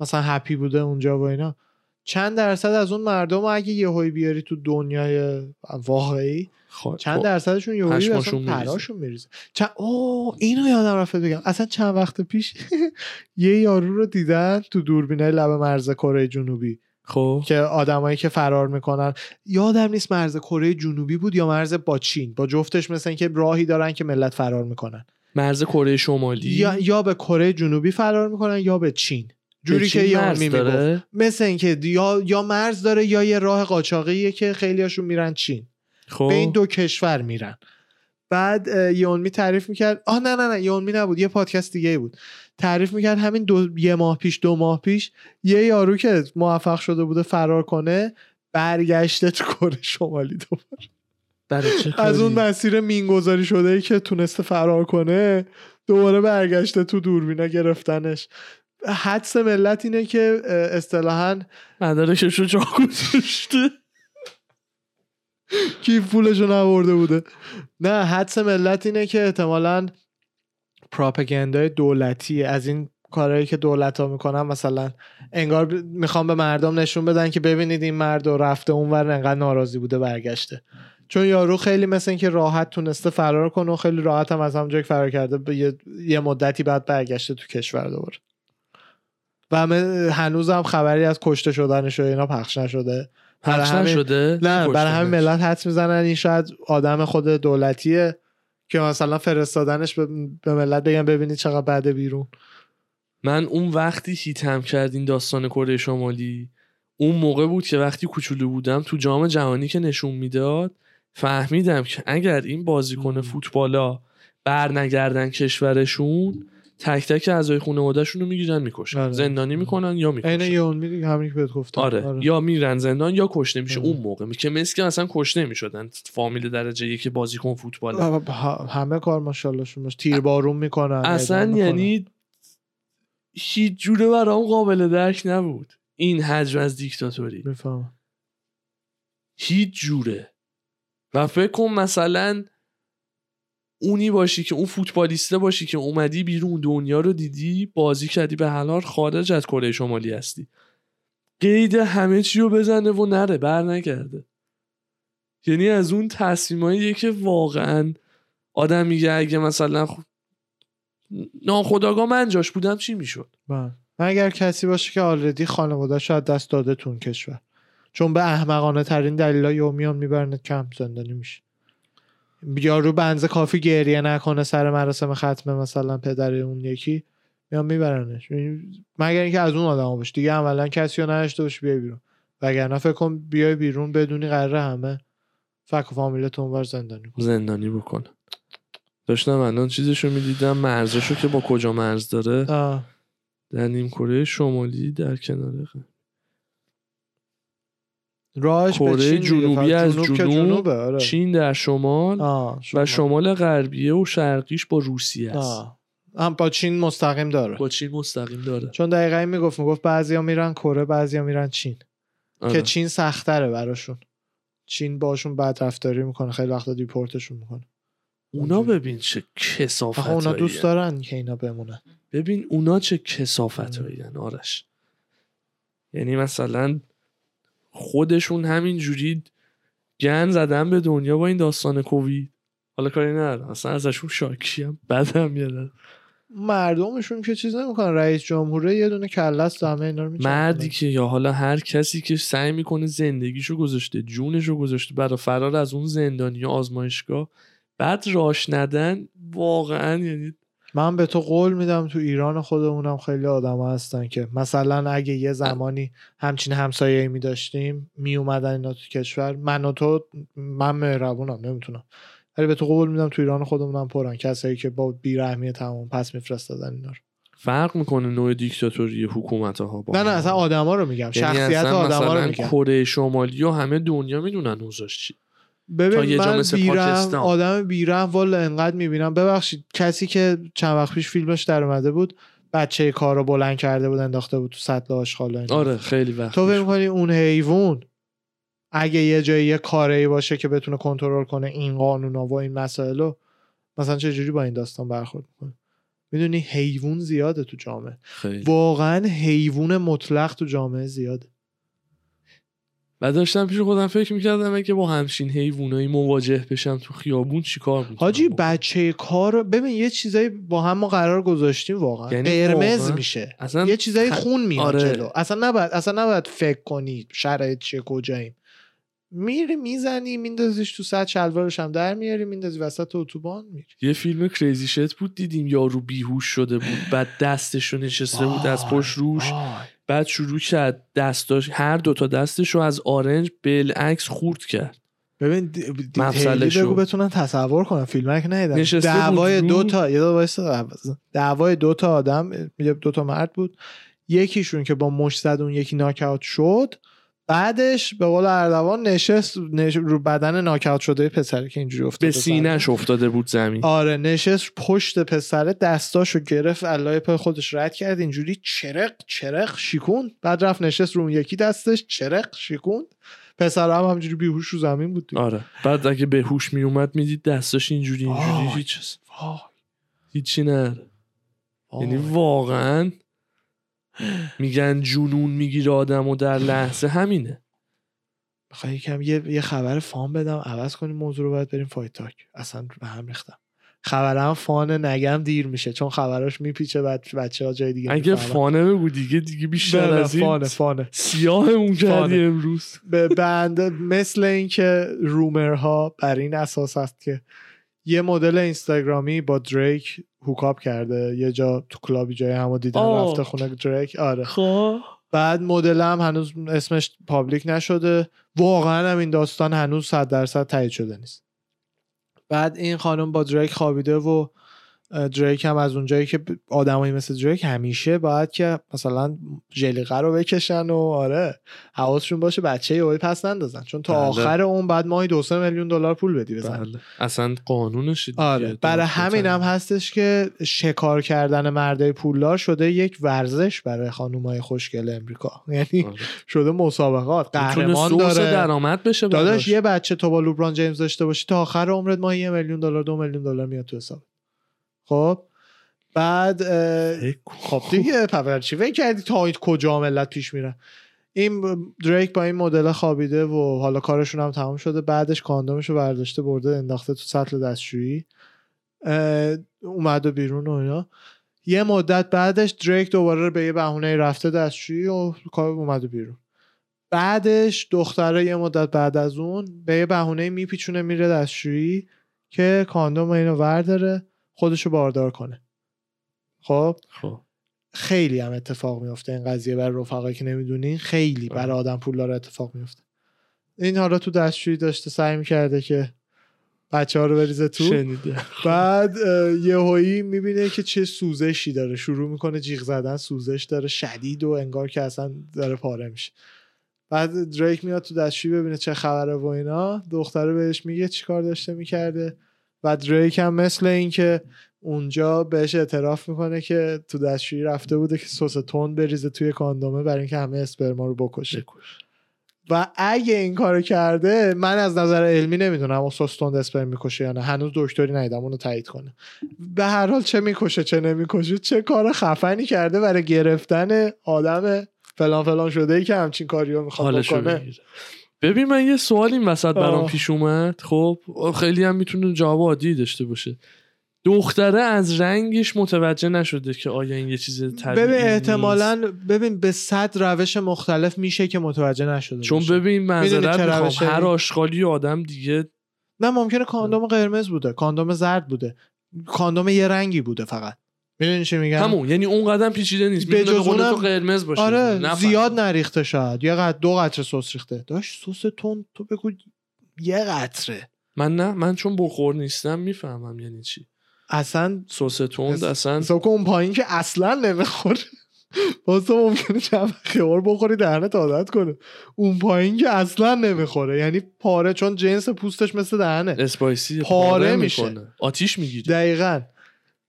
مثلا هپی بوده اونجا و اینا چند درصد از اون مردم رو اگه یهویی بیاری تو دنیای واقعی خوا- چند خب، درصدشون یهویی اصلا پشماشون میریزه. پراشون میریزه. چند... اوه اینو یادم رفت بگم. اصلا چند وقت پیش یه یارو رو دیدن تو دوربینای لب مرز کره جنوبی. خب. که آدمایی که فرار می‌کنن. یادم نیست مرز کره جنوبی بود یا مرز با چین. با جفتش مثل اینکه راهی دارن که ملت فرار می‌کنن. مرز کره شمالی؟ یا, یا به کره جنوبی فرار می‌کنن یا به چین. جوری که مرز می‌گفت مثل اینکه یا یا مرز داره یا یه راه قاچاقیه که خیلیاشون میرن چین. خب. به این دو کشور میرن. بعد یونمی تعریف می‌کرد. آه نه نه نه یونمی نبود. یه پادکست دیگه بود. تعریف می‌کرد همین دو یه ماه پیش دو ماه پیش یه یارو که موفق شده بوده فرار کنه برگشته تو کره شمالی دوباره. از اون؟ مسیر مینگذاری شده ای که تونسته فرار کنه دوباره برگشته تو دوربینا گرفتنش. حدس ملت اینه که اصطلاحا مدارکش رو جا گذاشته. کیف پولشو نبرده بوده. نه حدس ملت اینه که احتمالا پراپگندای دولتی از این کارهایی که دولت ها می‌کنن مثلا انگار می‌خوام به مردم نشون بدن که ببینید این مرد و رفته اونور انقدر ناراضی بوده برگشته. چون یارو خیلی مثل اینکه راحت تونسته فرار کنه و خیلی راحت هم از همونجا که فرار کرده به یه, یه مدتی بعد برگشته تو کشور دوباره. و همه هنوز هم خبری از کشته شدنش و اینا پخش نشده. پخش نشده؟ نه برای همین. ملت حدس می‌زنن این شاید آدم خود دولتیه که مثلا فرستادنش به, به ملت بگن ببینید چقدر بعد بیرون. من اون وقتی هیتم کرد این داستان کره شمالی اون موقع بود که وقتی کوچولو بودم تو جام جهانی که نشون می‌داد فهمیدم که اگر این بازیکن. فوتبالا بر نگردن کشورشون تک تک اعضای خانوادهشون رو می‌گیرن می‌کشن. آره. زندانی می‌کنن یا عین می‌کشن یون میدی همین که بهت گفتم. آره. یا میرن زندان یا کشته میشه. آره. اون موقع که مثل که اصلا کشته می‌شدن. فامیل درجه یک بازیکن فوتبال همه کار ماشاءالله باش تیر بارون می‌کنن اصلا. یعنی هیچ جوره برام قابل درک نبود. این حجم از دیکتاتوری. می‌فهمم. هیچ جوره. و فکر کن مثلا اونی باشی که اون فوتبالیسته باشی که اومدی بیرون دنیا رو دیدی بازی کردی به حلال خارج از کره شمالی هستی. قید همه چی رو بزنه و نره بر نگرده. یعنی از اون تصمیماییه که واقعا آدم میگه اگه مثلا خ... ناخداگاه من جاش بودم چی می‌شد؟ بله. اگر کسی باشه که آلردی خانواده شاید دست داده تو اون کشور. چون به احمقانه ترین دلیل یومیان میبرنت کم زندانی میشه. یارو بنزه کافی گریه نکنه سر مراسم ختمه مثلا پدر اون یکی میان میبرنش. مگر اینکه از اون آدم باشه. دیگه عملا کسی رو نداشته باشه بیای بیرون. وگرنه فکر کن بیای بیرون بدونی قراره همه فک و فامیلت اونور زندانی کن زندانی بکنه داشتم الان چیزشو می‌دیدم. مرزشو که با کجا مرز داره؟ آه. در نیم کره شمالی در کنار راهش به کره. جنوبی از جنوب جنوب، جنوبه آره. چین در شمال آه. و شمال غربیه و شرقیش با روسیه است آه. هم با چین مستقیم داره با چین مستقیم داره چون دقیقا این می‌گفت می‌گفت بعضیا میرن کره بعضیا میرن چین آره. که چین سختره براشون چین باشون بد رفتاری می‌کنه خیلی وقتا دیپورتشون می‌کنه اونا ببین چه کسافت اونا دوست دارن که اینا بمونن ببین اونا چه کسافت آرش یعنی مثلا خودشون همین جوری گن زدن به دنیا با این داستان کووید. حالا کاری ندارم. اصلا ازشون شاکی هم بدم میاد مردمشون که چیز نمی‌کنن. رئیس جمهوره یه دونه کله است همه اینا رو. مردی که یا حالا هر کسی که سعی می‌کنه زندگیشو گذاشته جونشو گذاشته برای فرار از اون زندانی یا آزمایشگاه بعد راش ندن واقعا یعنی من به تو قول میدم تو ایران خودمونم خیلی آدم هستن که مثلا اگه یه زمانی همچین همسایه می داشتیم می اومدن اینا تو کشور. من و تو من مهربونم نمی‌تونم. ولی به تو قول میدم تو ایران خودمونم پرن. کسایی که با بیرحمی تمام پس میفرستادن اینا رو. فرق می‌کنه نوع دیکتاتوری حکومت ها با نه نه. اصلا آدما رو میگم. یعنی شخصیت آدما رو میگم. کره شمالی و همه دنیا می‌دونن اوضاعش چی ببین من بیرم پاکستان. آدم بیرم والا انقدر می‌بینم ببخشید کسی که چند وقت پیش فیلمش در اومده بود بچه کار رو بلند کرده بود انداخته بود تو سطل آشغال. آره خیلی وقت تو. فکر می‌کنی اون حیوان اگه یه جایی یه کاری باشه که بتونه کنترل کنه این قانونا و این مسائل رو مثلا چه جوری با این داستان برخورد می‌کنه می‌دونی حیوان زیاده تو جامعه خیلی واقعا حیوان مطلق تو جامعه زیاده و داشتم پیش خودم فکر می‌کردم اگه با همچین حیوانایی مواجه بشم تو خیابون چیکار می‌کنم؟ حاجی بچه کار ببین یه چیزایی با هم ما قرار گذاشتیم واقعا. یعنی قرمز میشه. اصلا یه چیزایی خون میاد آره. جلو. اصلا نباید اصلا نباید فکر کنی شرایط چیه کجاییم. میری می‌زنی میندازیش تو سطح شلوارش هم در میاری میندازی وسط اتوبان میری. یه فیلم کریزی شت بود دیدیم یارو بیهوش شده بود بعد دستش رو نشسته بود از پشت روش. بعد شروع کرد دستاش هر دوتا دستش رو از آرنج بالعکس خورد کرد. ببین. دیتیلی بگو بتونن تصور کنن. فیلم که ندیدن نشسته بود دعوای دو تا یه. دعوای دو تا آدم دو تا مرد بود. یکیشون که با مش زد اون یکی ناک اوت شد. بعدش به قول اردوان نشست نش... رو بدن ناکاوت شده پسره که اینجوری افتاده به سینهش افتاده بود زمین آره نشست پشت پسره دستاشو گرفت علای پای خودش رد کرد اینجوری چرق چرق شیکون بعد رفت نشست رو اون یکی دستش چرق شیکون پسر هم همجوری بیهوش رو زمین بود دیگه. آره بعد اگه به هوش می اومد می‌دید دستاش اینجوری اینجوری. هیچ هیچی نه. یعنی واقعا میگن جنون می‌گیره آدم و در لحظه همینه. می‌خوای یکم یه, یه خبر fun بدم. عوض کنیم موضوع رو باید بریم fight talk اصلا به هم ریختم. خبرم fun نگم دیر میشه چون خبراش میپیچه بعد بچه ها جای دیگه اگه. fun ه بگو دیگه دیگه بیشتر از این fun ه fun ه. سیاهمون کردی fun ه. امروز. به بنده مثل اینکه rumor ها بر این اساس است که یه مدل اینستاگرامی با دریک hook up کرده. یه جا تو club ی جای همو دیدن آه. رفته خونه دریک آره. خب. بعد مدل هم هنوز اسمش پابلیک نشده. واقعا هم این داستان هنوز صد درصد تایید شده نیست. بعد این خانم با دریک خوابیده و دریک هم از اونجایی که آدمایی مثل دریک همیشه باید که مثلا جلیقه رو بکشن و آره حواسشون باشه بچه یهویی پس نندازن. چون تا بله. آخر اون بعد ماهی دو سه میلیون دلار پول بدی بزن. بله. اصلا قانونش آره. برای همین هم بزنی. هستش که شکار کردن مردای پولدار شده یک ورزش برای خانومای خوشگل امریکا. یعنی آره. شده مسابقات. قهرمان داره. درآمد بشه داداش. یه بچه تو با لوبران جیمز داشته باشی تا آخر عمرت ماهی یه میلیون دلار دو میلیون دلار میاد تو حساب. خب بعد. خب دیگه پاور چی؟ فکر کردی تا این کجا ملت پیش میرن این دریک با این مدل خوابیده و حالا کارشون هم تمام شده بعدش کاندومش رو برداشته برده انداخته تو سطل دستشویی اه، اومده بیرون و اینا. یه مدت بعدش دریک دوباره به یه بهونه رفته دستشویی و کار اومده بیرون. بعدش دختره یه مدت بعد از اون به یه بهونه میپیچونه میره دستشویی که کاندوم اینو ورداره. خودشو باردار کنه. خب؟ خب. خیلی هم اتفاق میفته این قضیه برای رفقایی که نمی‌دونین خیلی برای. آدم پولدار اتفاق میفته این حالا تو دستشویی داشته سعی می‌کرده که بچه ها رو بریزه تو. شنیده بعد یه هایی می‌بینه که چه سوزشی داره. شروع می‌کنه جیغ زدن سوزش داره شدید و انگار که اصلا داره پاره میشه. بعد دریک میاد تو دستشویی ببینه چه خبره و اینا. دختره بهش میگه چیکار داشته می‌کرده. و دریک هم مثل اینکه اونجا بهش اعتراف می‌کنه که تو دستشویی رفته بوده که سس تون بریزه توی کاندومه برای اینکه همه اسپرما رو بکشه. بکش. و اگه این کارو کرده من از نظر علمی نمی‌دونم اون سس تون اسپرم می‌کشه یا نه. هنوز دکتری ندیدم اونو تایید کنه. به هر حال چه می‌کشه چه نمی‌کشه چه کار خفنی کرده برای گرفتن آدم فلان فلان شده ای که همچین کاری رو می‌خواد بکنه. ببین من یه سوال این وسط برام. پیش اومد خب خیلی هم می‌تونه جواب عادی داشته باشه دختره از رنگش متوجه نشده که آیا این یه چیز طبیعی ببین. احتمالا ببین به صد روش مختلف میشه که متوجه نشده چون. ببین چه می‌خوام؟ هر آشغالی آدم دیگه نه ممکنه کاندوم قرمز بوده کاندوم زرد بوده کاندوم یه رنگی بوده فقط می‌دونی چی میگم؟ همون یعنی اون قدم پیچیده نیست. به جز قول تو اونم- قرمز باشه. آره نفهم. زیاد نریخته شاید. یه قطر دو قطره سس ریخته. داشت سس تون تو بگو یه قطره. من نه من چون بخور نیستم می‌فهمم یعنی چی. اصلا سس تند اس- اصلا کن اون پایین که اصلا نمی‌خوره. باز ممکنه چند خیار بخوری دهنت عادت کنه. اون پایین که اصلا نمی‌خوره. یعنی پاره چون جنس پوستش مثل دهنه. اسپایسی پاره میشه. می‌کنه. آتیش می‌گیره دقیقا.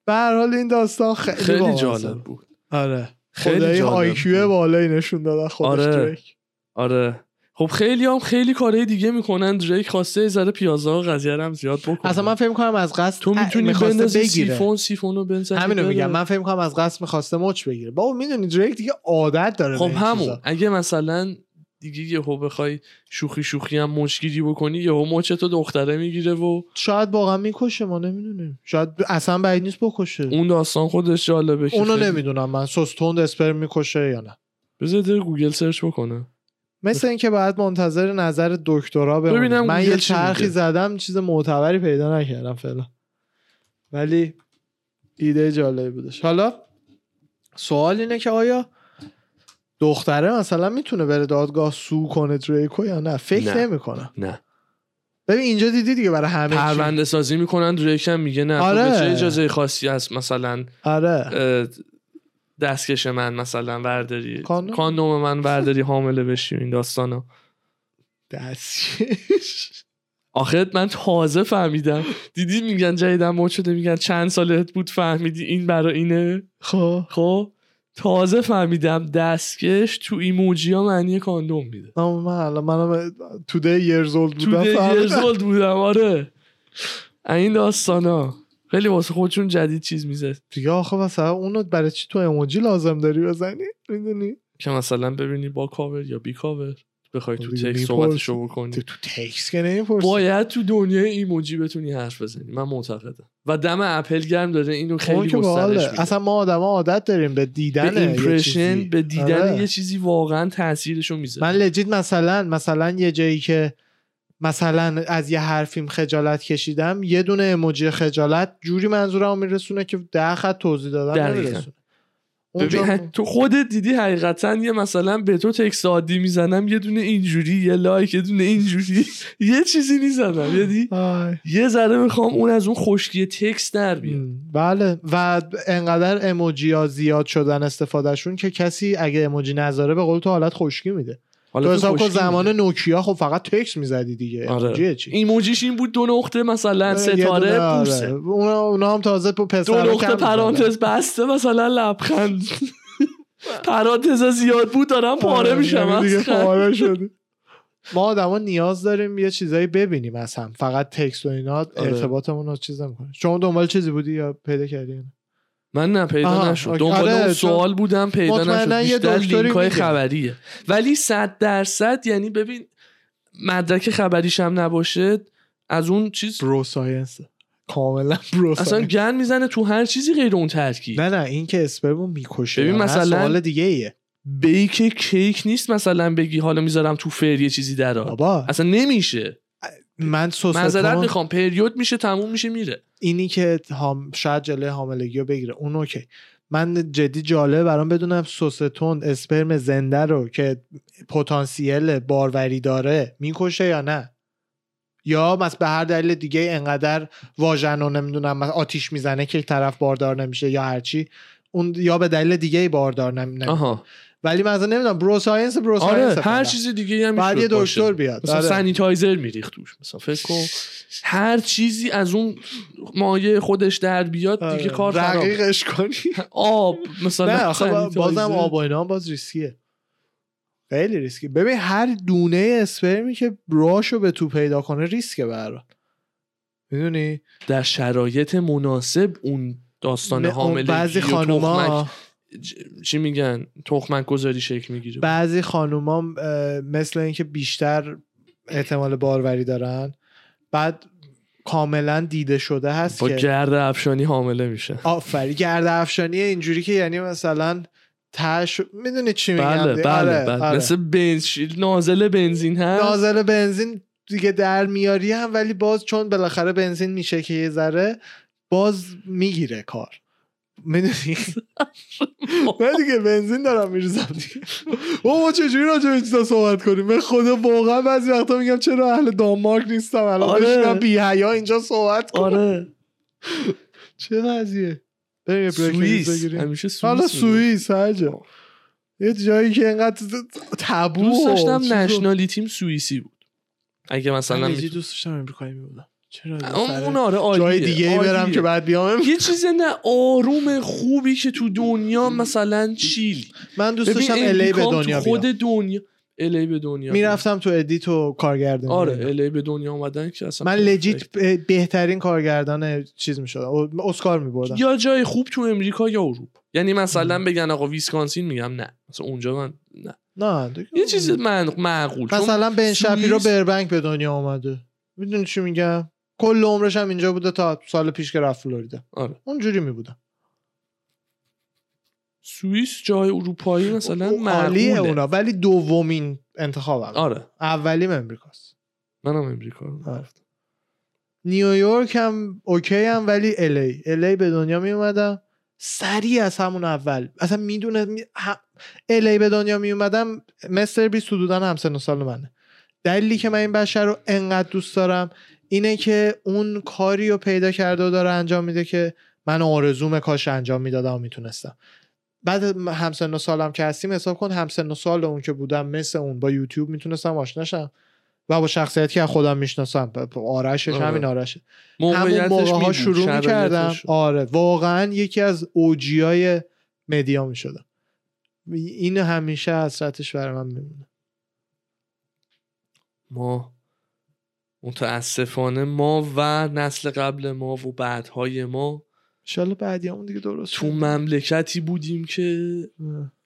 به هر حال این داستان خیلی, خیلی جالب بود. آره خیلی آیکیو بود. بالایی نشون دادن خودش آره. دریک. آره خب خیلی هم خیلی کارهای دیگه می‌کنن دریک خواسته یه ذره پیازه ها قضیه هم زیاد بکنه اصلا من فکر کنم از قصد تو می‌تونی بندازی بگیره سیفون سیفون رو بنزنی همینو. میگم من فکر کنم از قصد می‌خواسته مچ بگیره بابا می‌دونی دریک دیگه عادت داره خب همون. اگه مثلا دیگه یهو بخوای شوخی شوخی هم مچگیری بکنی یهو مچ تو دختره می‌گیره و شاید واقعا می‌کشه ما نمی‌دونیم. شاید اصلا بعید نیست بکشه. اون داستان خودش جالبه اونو خیلی- نمی‌دونم من. سس تند اسپرم می‌کشه یا نه. بذار گوگل search بکنه مثل اینکه باید منتظر نظر دکترا بمونیم من یه چرخی. زدم چیز معتبری پیدا نکردم فعلا. ولی ایده جالبی بودش. حالا سوال اینه که آیا دختره مثلا می‌تونه بره دادگاه سو کنه دریکو یا نه؟ فکر نه. نمی‌کنم نه. ببین اینجا دیدی دیگه برای همه. پرونده سازی می‌کنن دریک هم میگه نه. آره. تو به چه اجازه خاصی هست مثلا آره. دستکش من مثلا برداری کاندوم؟ کاندوم من برداری حامله بشی این داستانا. دستکش. آخه من تازه فهمیدم. دیدی میگن جدیدن مد شده میگن چند سالت بود فهمیدی این برا اینه؟ خب. خب؟ تازه فهمیدم دستکش تو ایموجی ها معنی کاندوم میده. اما من الان منم today years old تو بودم. یه فهمیدم. old بودم آره. این داستانا. خیلی واسه خودشون جدید چیز میزه. دیگه آخه مثلا اونو برای چی تو اموجی لازم داری بزنی؟ می‌دونی؟ که مثلا ببینی با کاور یا بی کاور. بخوای تو تکس. صحبتشو بکنی. تو تو تکس که نمی‌پرسی. باید تو دنیای ایموجی بتونی حرف بزنی. من معتقدم. و دم اپل گرم داره. اینو اون خیلی گسترش اصلا ما آدما عادت داریم به دیدن به impression. به دیدن آره. یه چیزی واقعا تاثیرشو می‌ذاره. من legit مثلا مثلا یه جایی که مثلا از یه حرفیم خجالت کشیدم یه دونه اموجی خجالت جوری منظورمو میرسونه که ده خط توضیح. نمیرسونه. ببین تو خودت دیدی حقیقتا یه مثلا به تو تکست عادی می‌زنم یه دونه اینجوری یه لایک یه دونه اینجوری. یه چیزی می‌زنم. یعنی. یه ذره می‌خوام اون از اون خشکی تکست در بیاد. بله. و انقدر اموجی ها زیاد شدن استفادهشون که کسی اگه اموجی نذاره به قول تو حالت خشکی میده. تو حالا حساب کن زمان. نوکیا خب فقط تکس می‌زدی دیگه آره. چی ایموجیش این بود دو نقطه مثلا ستاره آره. بوسه اونا, اونا هم تازه په دو پسر نقطه پرانتز بسته مثلا لبخند پرانتز زیاد بود دارم پاره میشم آره، دیگه. پاره شده ما آدما نیاز داریم یه چیزایی ببینیم از هم فقط text و اینا آره. ارتباطمون رو چیز نمی‌کنه شما دنبال چیزی بودی یا پیدا کردی من نه پیدا نشد. دنبال آره، اون سوال بودم پیدا نشد. بیشتر لینک های. خبریه. ولی صد درصد یعنی ببین مدرک خبریش هم نباشه از اون چیز bro science کاملا برو اصلا گند می‌زنه تو هر چیزی غیر اون ترکیب. نه نه این که اسپرمو می‌کشه. ببین مثلا- سوال دیگه ایه. بیک کیک نیست مثلا بگی حالا می‌ذارم تو فر یه چیزی درا بابا. اصلا نمیشه. من معذرت سوستون می‌خوام. پریود میشه تموم میشه میره. اینی که هم شاید جلوی حاملگی رو بگیره. اون اوکی. من جدی جالبه برام بدونم سوستون اسپرم زنده رو که پتانسیل باروری داره می‌کشه یا نه؟ یا مس به هر دلیل دیگه انقدر واژن رو نمی‌دونم آتیش می‌زنه که طرف باردار نمیشه یا هرچی. اون یا به دلیل دیگه باردار نمی نمی- آها. ولی من اصلا نمی‌دونم bro science bro آره science هر. چیز دیگه هم بعد یه. دکتر بیاد مثلا آره. sanitizer میریخت توش مثلا فکر کن هر چیزی از اون مایه خودش در بیاد دیگه آره. کار خراب رقیقش کنی آب مثلا نه. بازم آب و اینا باز ریسکیه خیلی ریسکی ببین هر دونه اسپرمی که راشو به تو پیدا کنه ریسکه برات می‌دونی در شرایط مناسب اون داستان حاملگی بعضی خانوما ج- چی میگن؟ تخمک گذاری شکل می‌گیره. بعضی خانوما مثل اینکه بیشتر احتمال باروری دارن بعد کاملا دیده شده هست با که گرد افشانی حامله میشه. آفری گرد افشانی اینجوری که یعنی مثلا تش می‌دونی چی میگم؟ بله دی- بله, آره، بله. آره. مثل بنزین نازل بنزین هست؟ نازل بنزین دیگه در میاری هم ولی باز چون بالاخره بنزین میشه که یه ذره باز می‌گیره کار. می‌دونی؟ من دیگه بنزین دارم میریزم دیگه. ما چجوری راجع به این چیزا صحبت کنیم؟ به خدا واقعا بعضی وقتا میگم چرا اهل دانمارک نیستم؟ الان آره. بی حیا اینجا صحبت کنم. آره. چه وضعیه؟ بریم سوئیس. بگیریم. همیشه سوئیس حالا. سوئیس هر جا یه جایی که اینقدر تابو دوست داشتم چیز و- nationality م سوئیسی بود. اگه مثلا من دوست داشتم امریکایی میبودم. چرا اون آره عالیه جای دیگه ای برم عالیه. که بعد بیام؟ یه چیز نه آروم خوبی که تو دنیا مثلا chill. من دوست داشتم LA به دنیا تو خود دنیا LA به دنیا می‌رفتم تو edit و کارگردانی. آره. LA به دنیا اومدن که اصلا من. legit بهترین کارگردان چیز می‌شدم. اسکار میبردم. یا جای خوب تو امریکا یا اروپا. یعنی مثلا بگن آقا ویسکانسین میگم نه. مثلا اونجا من نه. نه. یه چیز من معقول. مثلا بن شپیرو بربنک به دنیا اومده. می‌دونی چی میگم؟ کل عمرش هم اینجا بوده تا سال پیش که رفت فلوریدا. آره. اونجوری میبودم سوئیس جای اروپایی مثلا معقوله. اونا ولی دومین انتخابم آره. اولیم امریکاست. منم امریکا رو آره. نیویورک هم اوکی هم ولی الی الی به دنیا می اومدم سریع از همون اول. اصلا می‌دونه می... هم... الی به دنیا می اومدم مستر بیست حدودا همسن و سال منه. دلیلی که من این بشر رو انقدر دوست دارم اینه که اون کاری رو پیدا کرده و داره انجام میده که من آرزوم کاش انجام می‌دادم و می‌تونستم. بعد همسن و سالم که هستیم حساب کن همسن و سال اون که بودم مثل اون. با یوتیوب می‌تونستم آشناشم و با شخصیتی که خودم می‌شناسم. آرشش آره. همین آرشه همون موقع ها شروع می‌کردم. آره. واقعا یکی از اوجیای مدیا می‌شدم. این همیشه حسرتش برای من میمونه. ما متاسفانه ما و نسل قبل ما و بعدهای ما انشالله بعدی همون دیگه درست تو. مملکتی بودیم که.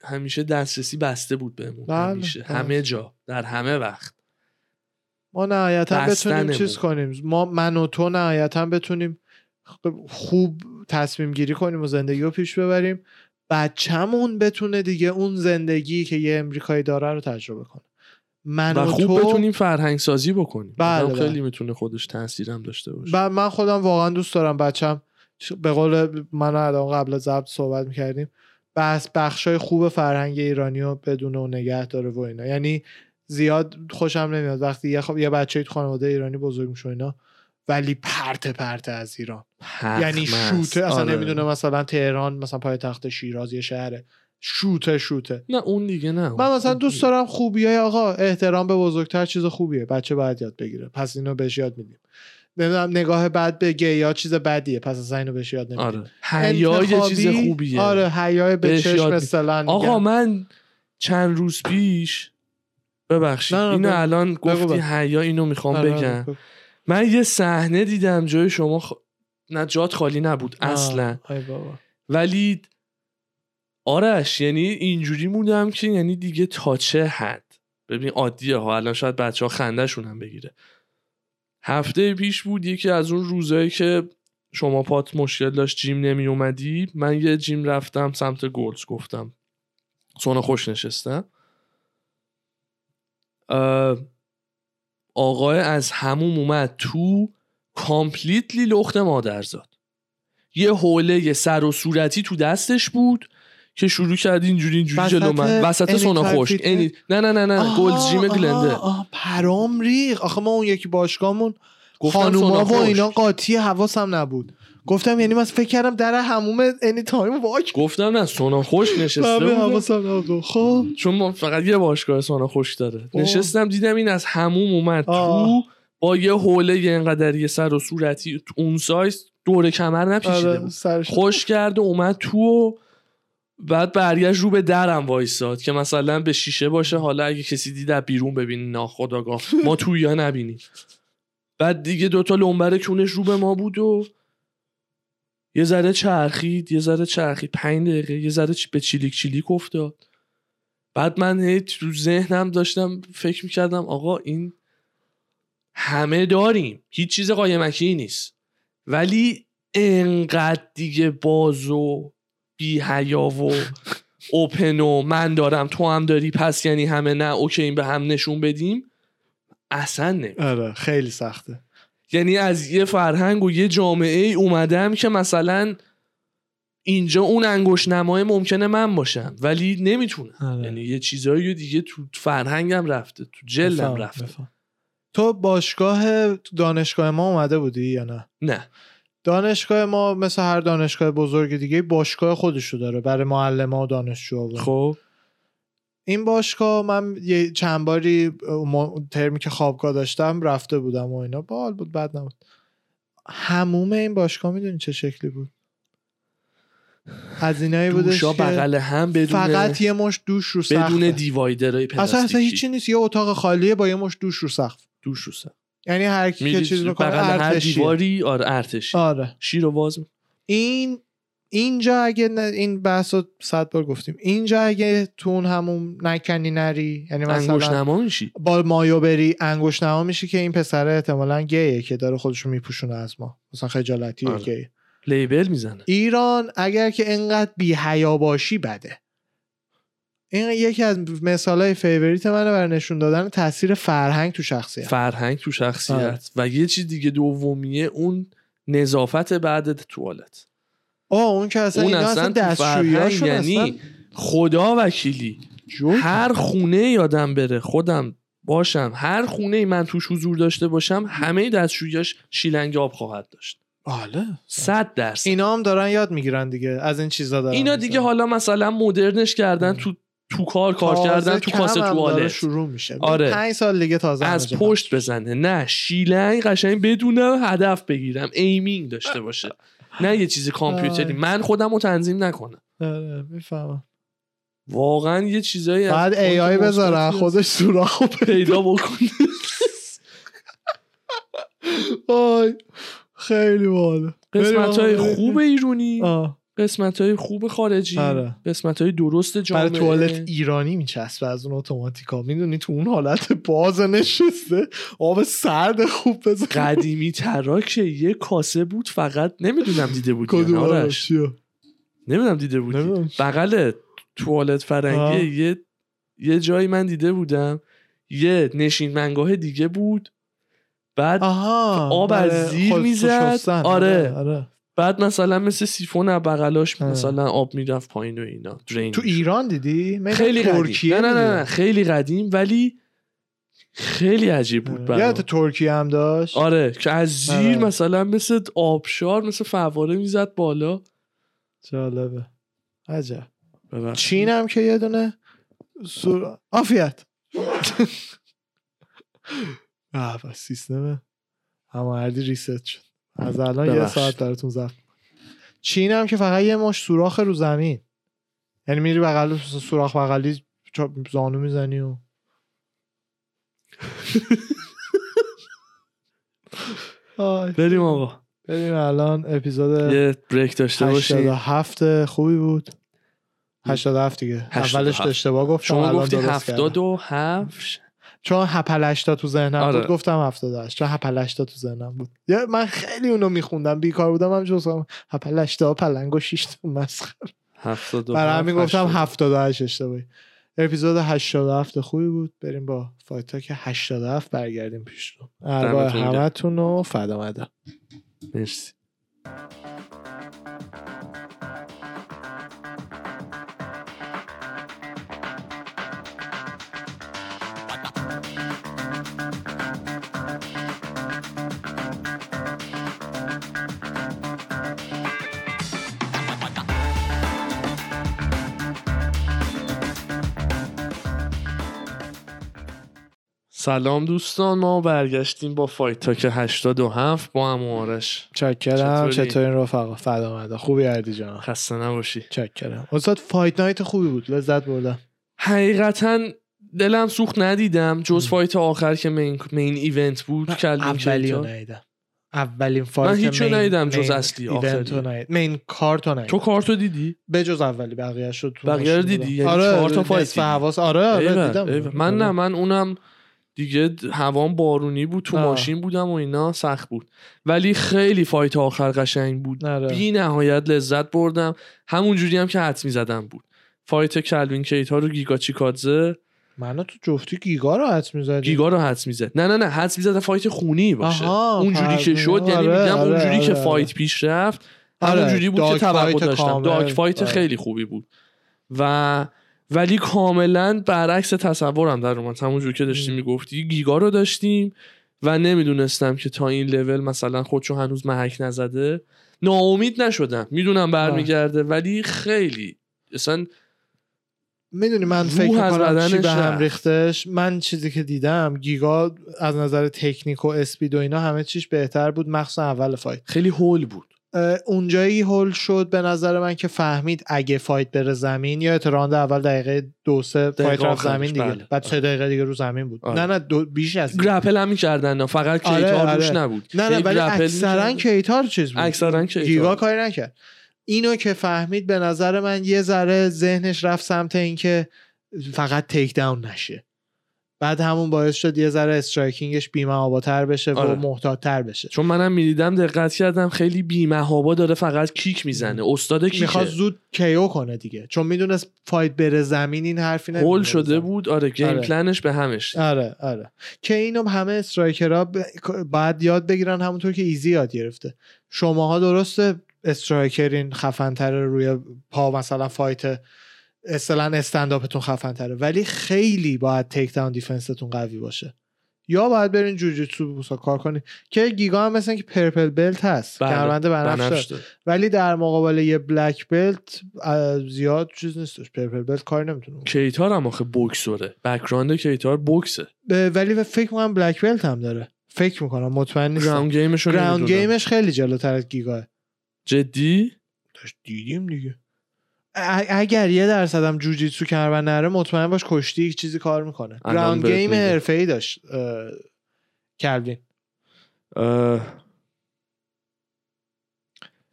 همیشه دسترسی بسته بود بهمون بله، همیشه بله. همه جا در همه وقت ما نهایتا بتونیم. چیز کنیم ما من و تو نهایتا بتونیم خوب تصمیم گیری کنیم و زندگی رو پیش ببریم بچه‌مون بتونه دیگه اون زندگی که یه امریکایی داره رو تجربه کنه من و خوب تو بتونیم فرهنگ سازی بکنیم. بله، آدم بله. خیلی می‌تونه خودش تاثیرم داشته باشه. و من خودم واقعا دوست دارم بچم. به قول من ادام قبل از ضبط صحبت می‌کردیم بس بخشای خوب فرهنگ ایرانی رو بدونه و نگه داره و اینا. یعنی زیاد خوشم نمیاد. وقتی یه, خب یه بچه تو خانواده ایرانی بزرگ میشه اینا ولی پرت پرت از ایران. یعنی. شوته اصلا آره. نمی‌دونه مثلا تهران مثلا پایتخت شیراز یه شهره. شوته شوته. نه اون دیگه نه من مثلا دوست دارم خوبی های آقا احترام به بزرگتر چیز خوبیه. بچه باید یاد بگیره. پس اینو بهش یاد میدیم. نمی‌دونم نگاه بد به گی یا چیز بدیه. پس اصلا اینو بهش یاد نمیدیم. آره. حیا یه چیز خوبیه. آره حیای به چشم مثلا آقا من چند روز پیش ببخشید. اینو بگو. الان گفتی. حیا اینو می‌خوام آره، بگم. آره. من یه صحنه دیدم جای شما خ... نه جات خالی نبود آه، اصلا. بابا. ولی آرش یعنی اینجوری موندم که یعنی دیگه تا چه حد؟ ببین عادیه ها الان شاید بچه ها خندهشون هم بگیره. هفته پیش بود یکی از اون روزایی که شما پات مشکل داشت جیم نمی اومدی من یه جیم رفتم سمت گلز گفتم سونا خوش نشستم آقای از هموم اومد تو کامپلیتلی لخت مادر زاد یه حوله یه سر و صورتی تو دستش بود. که شروع کرد اینجوری اینجوری جلو من. وسط سونا fitness؟ any- نه نه نه نه آه، گلز جیم آه، گلنده. آه، پرام ریخ. آخه ما اون یکی باشگاهمون خانوما و. اینا قاطی حواسم نبود. گفتم یعنی من فکر کردم در هموم انی تایم واک. گفتم نه سونا خشک نشسته بود. حواسم نبود. خب. چون ما فقط یه باشگاه سونا خشک داره. اوه. نشستم دیدم این از هموم اومد آه. تو با یه حوله یه انقدر یه سر و صورتی اون سایز دور کمر نپیچیده آره بود. خوش کرد و اومد تو و بعد برگشت رو به درم وایساد که مثلا به شیشه باشه حالا اگه کسی دید بیرون ببینی ناخداگاه ما تو یا نبینیم. بعد دیگه دوتا لنبر کونش رو به ما بود و یه ذره چرخید یه ذره چرخید. پنج دقیقه یه ذره به چیلیک چیلیک افتاد. بعد من هی تو ذهنم داشتم فکر می‌کردم آقا این همه داریم. هیچ چیز قایمکی نیست. ولی انقدر دیگه باز و بی حیا و اوپن و من دارم تو هم داری پس یعنی همه نه اوکی این به هم نشون بدیم. اصلا نه آره خیلی سخته. یعنی از یه فرهنگ و یه جامعه ای اومدم که مثلا اینجا اون انگوش نمای ممکنه من باشم ولی نمی‌تونم. آره. یعنی یه چیزایی دیگه تو فرهنگم رفته تو جلم رفته. بفهم. تو باشگاه دانشگاه ما اومده بودی یا نه؟ نه. دانشگاه ما مثل هر دانشگاه بزرگ دیگه باشگاه خودشو داره برای معلم و دانشجو خب. این باشگاه من یه چند باری ترمی که خوابگاه داشتم رفته بودم و اینا. بال بود بد نبود. هموم این باشگاه می‌دونی چه شکلی بود؟ از اینایی بودش که بغل هم بدون فقط یه مش دوش رو بدون سقفه دیوایدرهای اصلا پلاستیکی. اصلا هیچی نیست. یه اتاق خالیه با یه مش دوش رو سقف. دوش رو سر یعنی هر کی که چیز می‌کنه هر دیواری آره ارتشی آره. شیر و این اینجا اگه نه این بحث رو صد بار گفتیم. اینجا اگه تو اون همون نکنی نری یعنی انگوش مثلا نما میشی؟ با مایو بری انگوش نما میشه که این پسره احتمالا گیه که داره خودشو میپوشونه از ما. مثلا خجالتی آره. گیه. label می‌زنه. ایران اگر که انقدر بی حیا باشی بده. این یکی از مثال های favorite منه برای نشون دادن تاثیر فرهنگ تو شخصیت. فرهنگ تو شخصیت. آره. و یه چیز دیگه دومیه اون نظافت بعد توالت. آه اون که اصلا اون اصلا اصلا یعنی اصلا خدا وکیلی. هر خونه یادم بره خودم باشم هر خونه من توش حضور داشته باشم همه دستشویاش شیلنگ آب خواهد داشت. بله صد درصد. اینا هم دارن یاد می‌گیرن دیگه از این چیزا دارن اینا دیگه حالا مثلا مدرنش کردن تو تو کار کار کردن تو کاسه شروع میشه. آره. پنج سال دیگه تازه از پشت بزنه. نه شیلنگ قشنگ بدون هدف بگیرم. aiming داشته باشه. نه یه چیز کامپیوتری. آه. من خودم رو تنظیم نکنم. آره، می‌فهمم. واقعا یه چیزایی بعد AI بذارن خودش سوراخو پیدا بکن وای خیلی باله قسمت های خوب ایرونی. آه. قسمت های خوب خارجی آره. قسمت های درست جامعه برای توالت ایرانی میچسبه از اون اتوماتیکا می‌دونی تو اون حالت باز نشسته آب سرد خوب بزن قدیمی ترا که یه کاسه بود فقط نمی‌دونم دیده بود کدوم آرش چیه؟ نمی‌دونم دیده بودی. بغل توالت فرنگی آه. یه یه جایی من دیده بودم یه نشین منگاه دیگه بود بعد آها آب از زیر می‌زد. شستن. آره. آره بعد مثلا مثل سیفون بغلاش آه. مثلا آب می‌رفت پایین و اینا. درین تو ایران دیدی؟ خیلی ترکیه قدیم. نه نه نه. خیلی قدیم ولی خیلی عجیب بود. یادت ترکیه هم داشت؟ آره که از زیر آره. مثلا مثل آبشار مثل فواره می‌زد بالا. جالبه. عجب. ببخشید. چین هم که یه دونه سور... آفیت آه سیستم هماردی ریست شد. از الان یه ساعت درتون زفت چین هم که فقط یه ماش سوراخ رو زمین. یعنی میری بغل سوراخ بغلی زانو می‌زنی و بریم آقا. بریم الان اپیزود یه بریک داشته باشیم 87 خوبی بود. 87 دیگه. اولش اشتباه گفت شما گفتی 72 7 چون هپل 80 تو ذهنم آره. بود گفتم 78 چون هپل 80 تو ذهنم بود. یا من خیلی اونو میخوندم. بیکار بودم هم جز هپل 80 پلنگ و 6 تا مسخره. هفتاد و برای هفت، همین گفتم هشتاد. 78 اشتباهی. اپیزود 87 خوبی بود. بریم با فایت که 87 برگردیم پیش رو. گرم. همتون و فدا مرسی. سلام دوستان ما برگشتیم با Fight Talk 87 با هم آرش چاکرم چطوری؟ چطور این رفقا فدا خوبی اردی جان خسته نباشی چاکرم استاد fight night خوبی بود لذت بردم حقیقتا دلم سوخت ندیدم جز fight آخر که main, main event بود کلوین اولی ندیدم اولین fight من هیچو ندیدم جز اصلی، آخری. ندیدم. main card رو تو ندیدم کارتو دیدی؟ به جز اولی بقیه شد تو بقیه رو دیدی؟ یعنی آره چهار تا fight؟ حواس آره آره دیدم. من آره. نه من اونم دیگه هوام بارونی بود تو آه. ماشین بودم و اینا سخت بود. ولی خیلی fight آخر قشنگ بود. آره. بی نهایت لذت بردم. همون جوری هم که حدس می‌زدم بود. fight کلوین کیتا رو گیگا چیکادزه. منو تو جفتی گیگا رو حدس می‌زدی گیگا رو حدس می‌زد. نه نه نه حدس می‌زد fight خونی باشه. اونجوری که شد. یعنی آره، میگم آره، اونجوری که آره، fight پیش رفت آره، همونجوری بود که توقع داشتم. dog fight آره. خیلی خوبی بود. و ولی کاملا برعکس تصورم در اومد. همونجور که داشتی. می‌گفتی گیگا رو داشتیم و نمی‌دونستم که تا این لول مثلا خودشو هنوز محک نزده. ناامید نشدم. می‌دونم برمیگرده ولی خیلی. اصلا می‌دونی من فکر کنم چی به هم. ریختش؟ من چیزی که دیدم گیگا از نظر تکنیک و اسپید و اینا همه چیش بهتر بود. مخصوصا اول فایت. خیلی هول بود. اونجایی هول شد به نظر من که فهمید اگه fight بره زمین یا راند اول دقیقه دو سه fight رفت زمین دیگه بله. بعد سه دقیقه دیگه رو زمین بود آره. نه نه دو بیش از. grapple هم می‌کردن فقط آره، کیتا روش آره. نبود نه نه هی ولی اکثرا. کیتار چیز بود اکثرا کیتا گیگا کاری نکرد اینو که فهمید به نظر من یه ذره ذهنش رفت سمت اینکه فقط takedown نشه بعد همون باعث شد یه ذره striking ش بی‌محاباتر بشه آره. و محتاطتر بشه. چون منم می‌دیدم دقت کردم خیلی بی‌محابا داره فقط kick می‌زنه. استاد kick ه. می‌خواد زود KO کنه دیگه. چون می‌دونست fight بره زمین این حرفی نمی‌تونه هول شده. بود. آره game آره. پلنش به همش. آره آره. که اینو همه striker ها ب... باید یاد بگیرن همونطور که ایزی یاد گرفته. شماها درسته striker ین خفنتره روی پا مثلا fight اصطلا استنداپتون خفنتره. ولی خیلی باید takedown defense تون قوی باشه. یا باید برین جوجیتسو بوسا کار کنی که گیگا هم مثل که purple belt هست. بله. کمربند بنفش بنفش. ولی در مقابل یه black belt زیاد چیز نیستش purple belt کار نمی‌تونه کیتار هم آخه بوکسوره. background کیتار بوکسه. ولی فکر می‌کنم black belt هم داره. فکر می‌کنم مطمئن نیستم. ground game ش ground. game ش خیلی جلوتر از گیگاه. جدی؟ داشت دیدیم دیگه. اگر یه درصد هم جوجیتسو کمربند نره مطمئن باش کشتی یک چیزی کار می‌کنه. ground game میگم. حرفه‌ای داشت کلوین.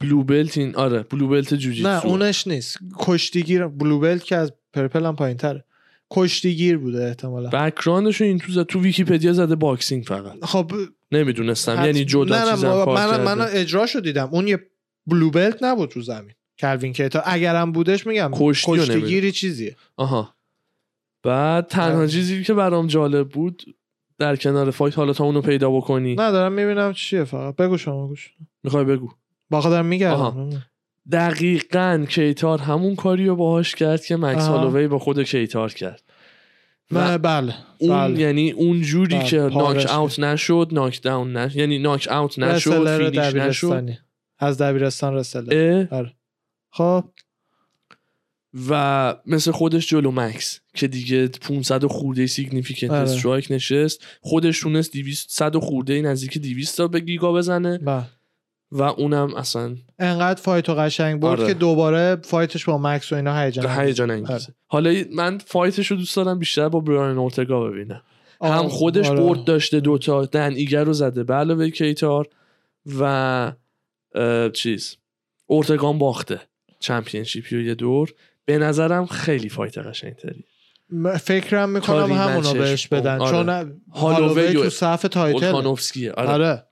blue belt این آره blue belt جوجیتسو. نه اونش نیست. کشتیگیر blue belt که از purple هم پایین تره کشتیگیر بوده احتمالا. background ش رو این تو زد تو ویکیپدیا زده boxing فقط. خب نمی‌دونستم حتم- یعنی جدا نه نه من. من اجراشو دیدم. اون یه blue belt نبود تو زمین. کلوین کیتا. اگرم بودش میگم کشتیگیری چیزیه. آها. بعد تنها آره. چیزی که برام جالب بود در کنار fight حالا تا اونو پیدا بکنی. نه دارم می‌بینم چیه فقط. بگو شما گوش. می‌خوای بگو. با دارم. میگردم. دقیقا کیتار همون کاری رو باهاش کرد که مکس. هالووی با خود کیتار کرد. و بله اون بله. یعنی اون جوری بله، که knock out نشد knock down نشد یعنی knock out نشد wrestler finish نشد. از دبیرستان آره. خب و مثل خودش جلو مکس که دیگه 500 و خورده significant آره. strike نشست خودش تونست 200 صد و خورده نزدیک 200 تا به گیگا بزنه بله و اونم اصلا انقدر fight و قشنگ برد آره. که دوباره fight ش با مکس و اینا هیجان هیجان بود. انگیزه حالا من fight ش رو دوست دارم بیشتر با برایان اورتگا ببینم آره. هم خودش آره. برد داشته دوتا دن ایگر رو زده به علاوه کیتار و چیز اورتگان باخته championship ی و یه دور. به نظرم خیلی fight قشنگتری. فکرم می‌کنم همونو rematch ش. بهش بدن. آره. چون هالووی تو صف title. آره. آره.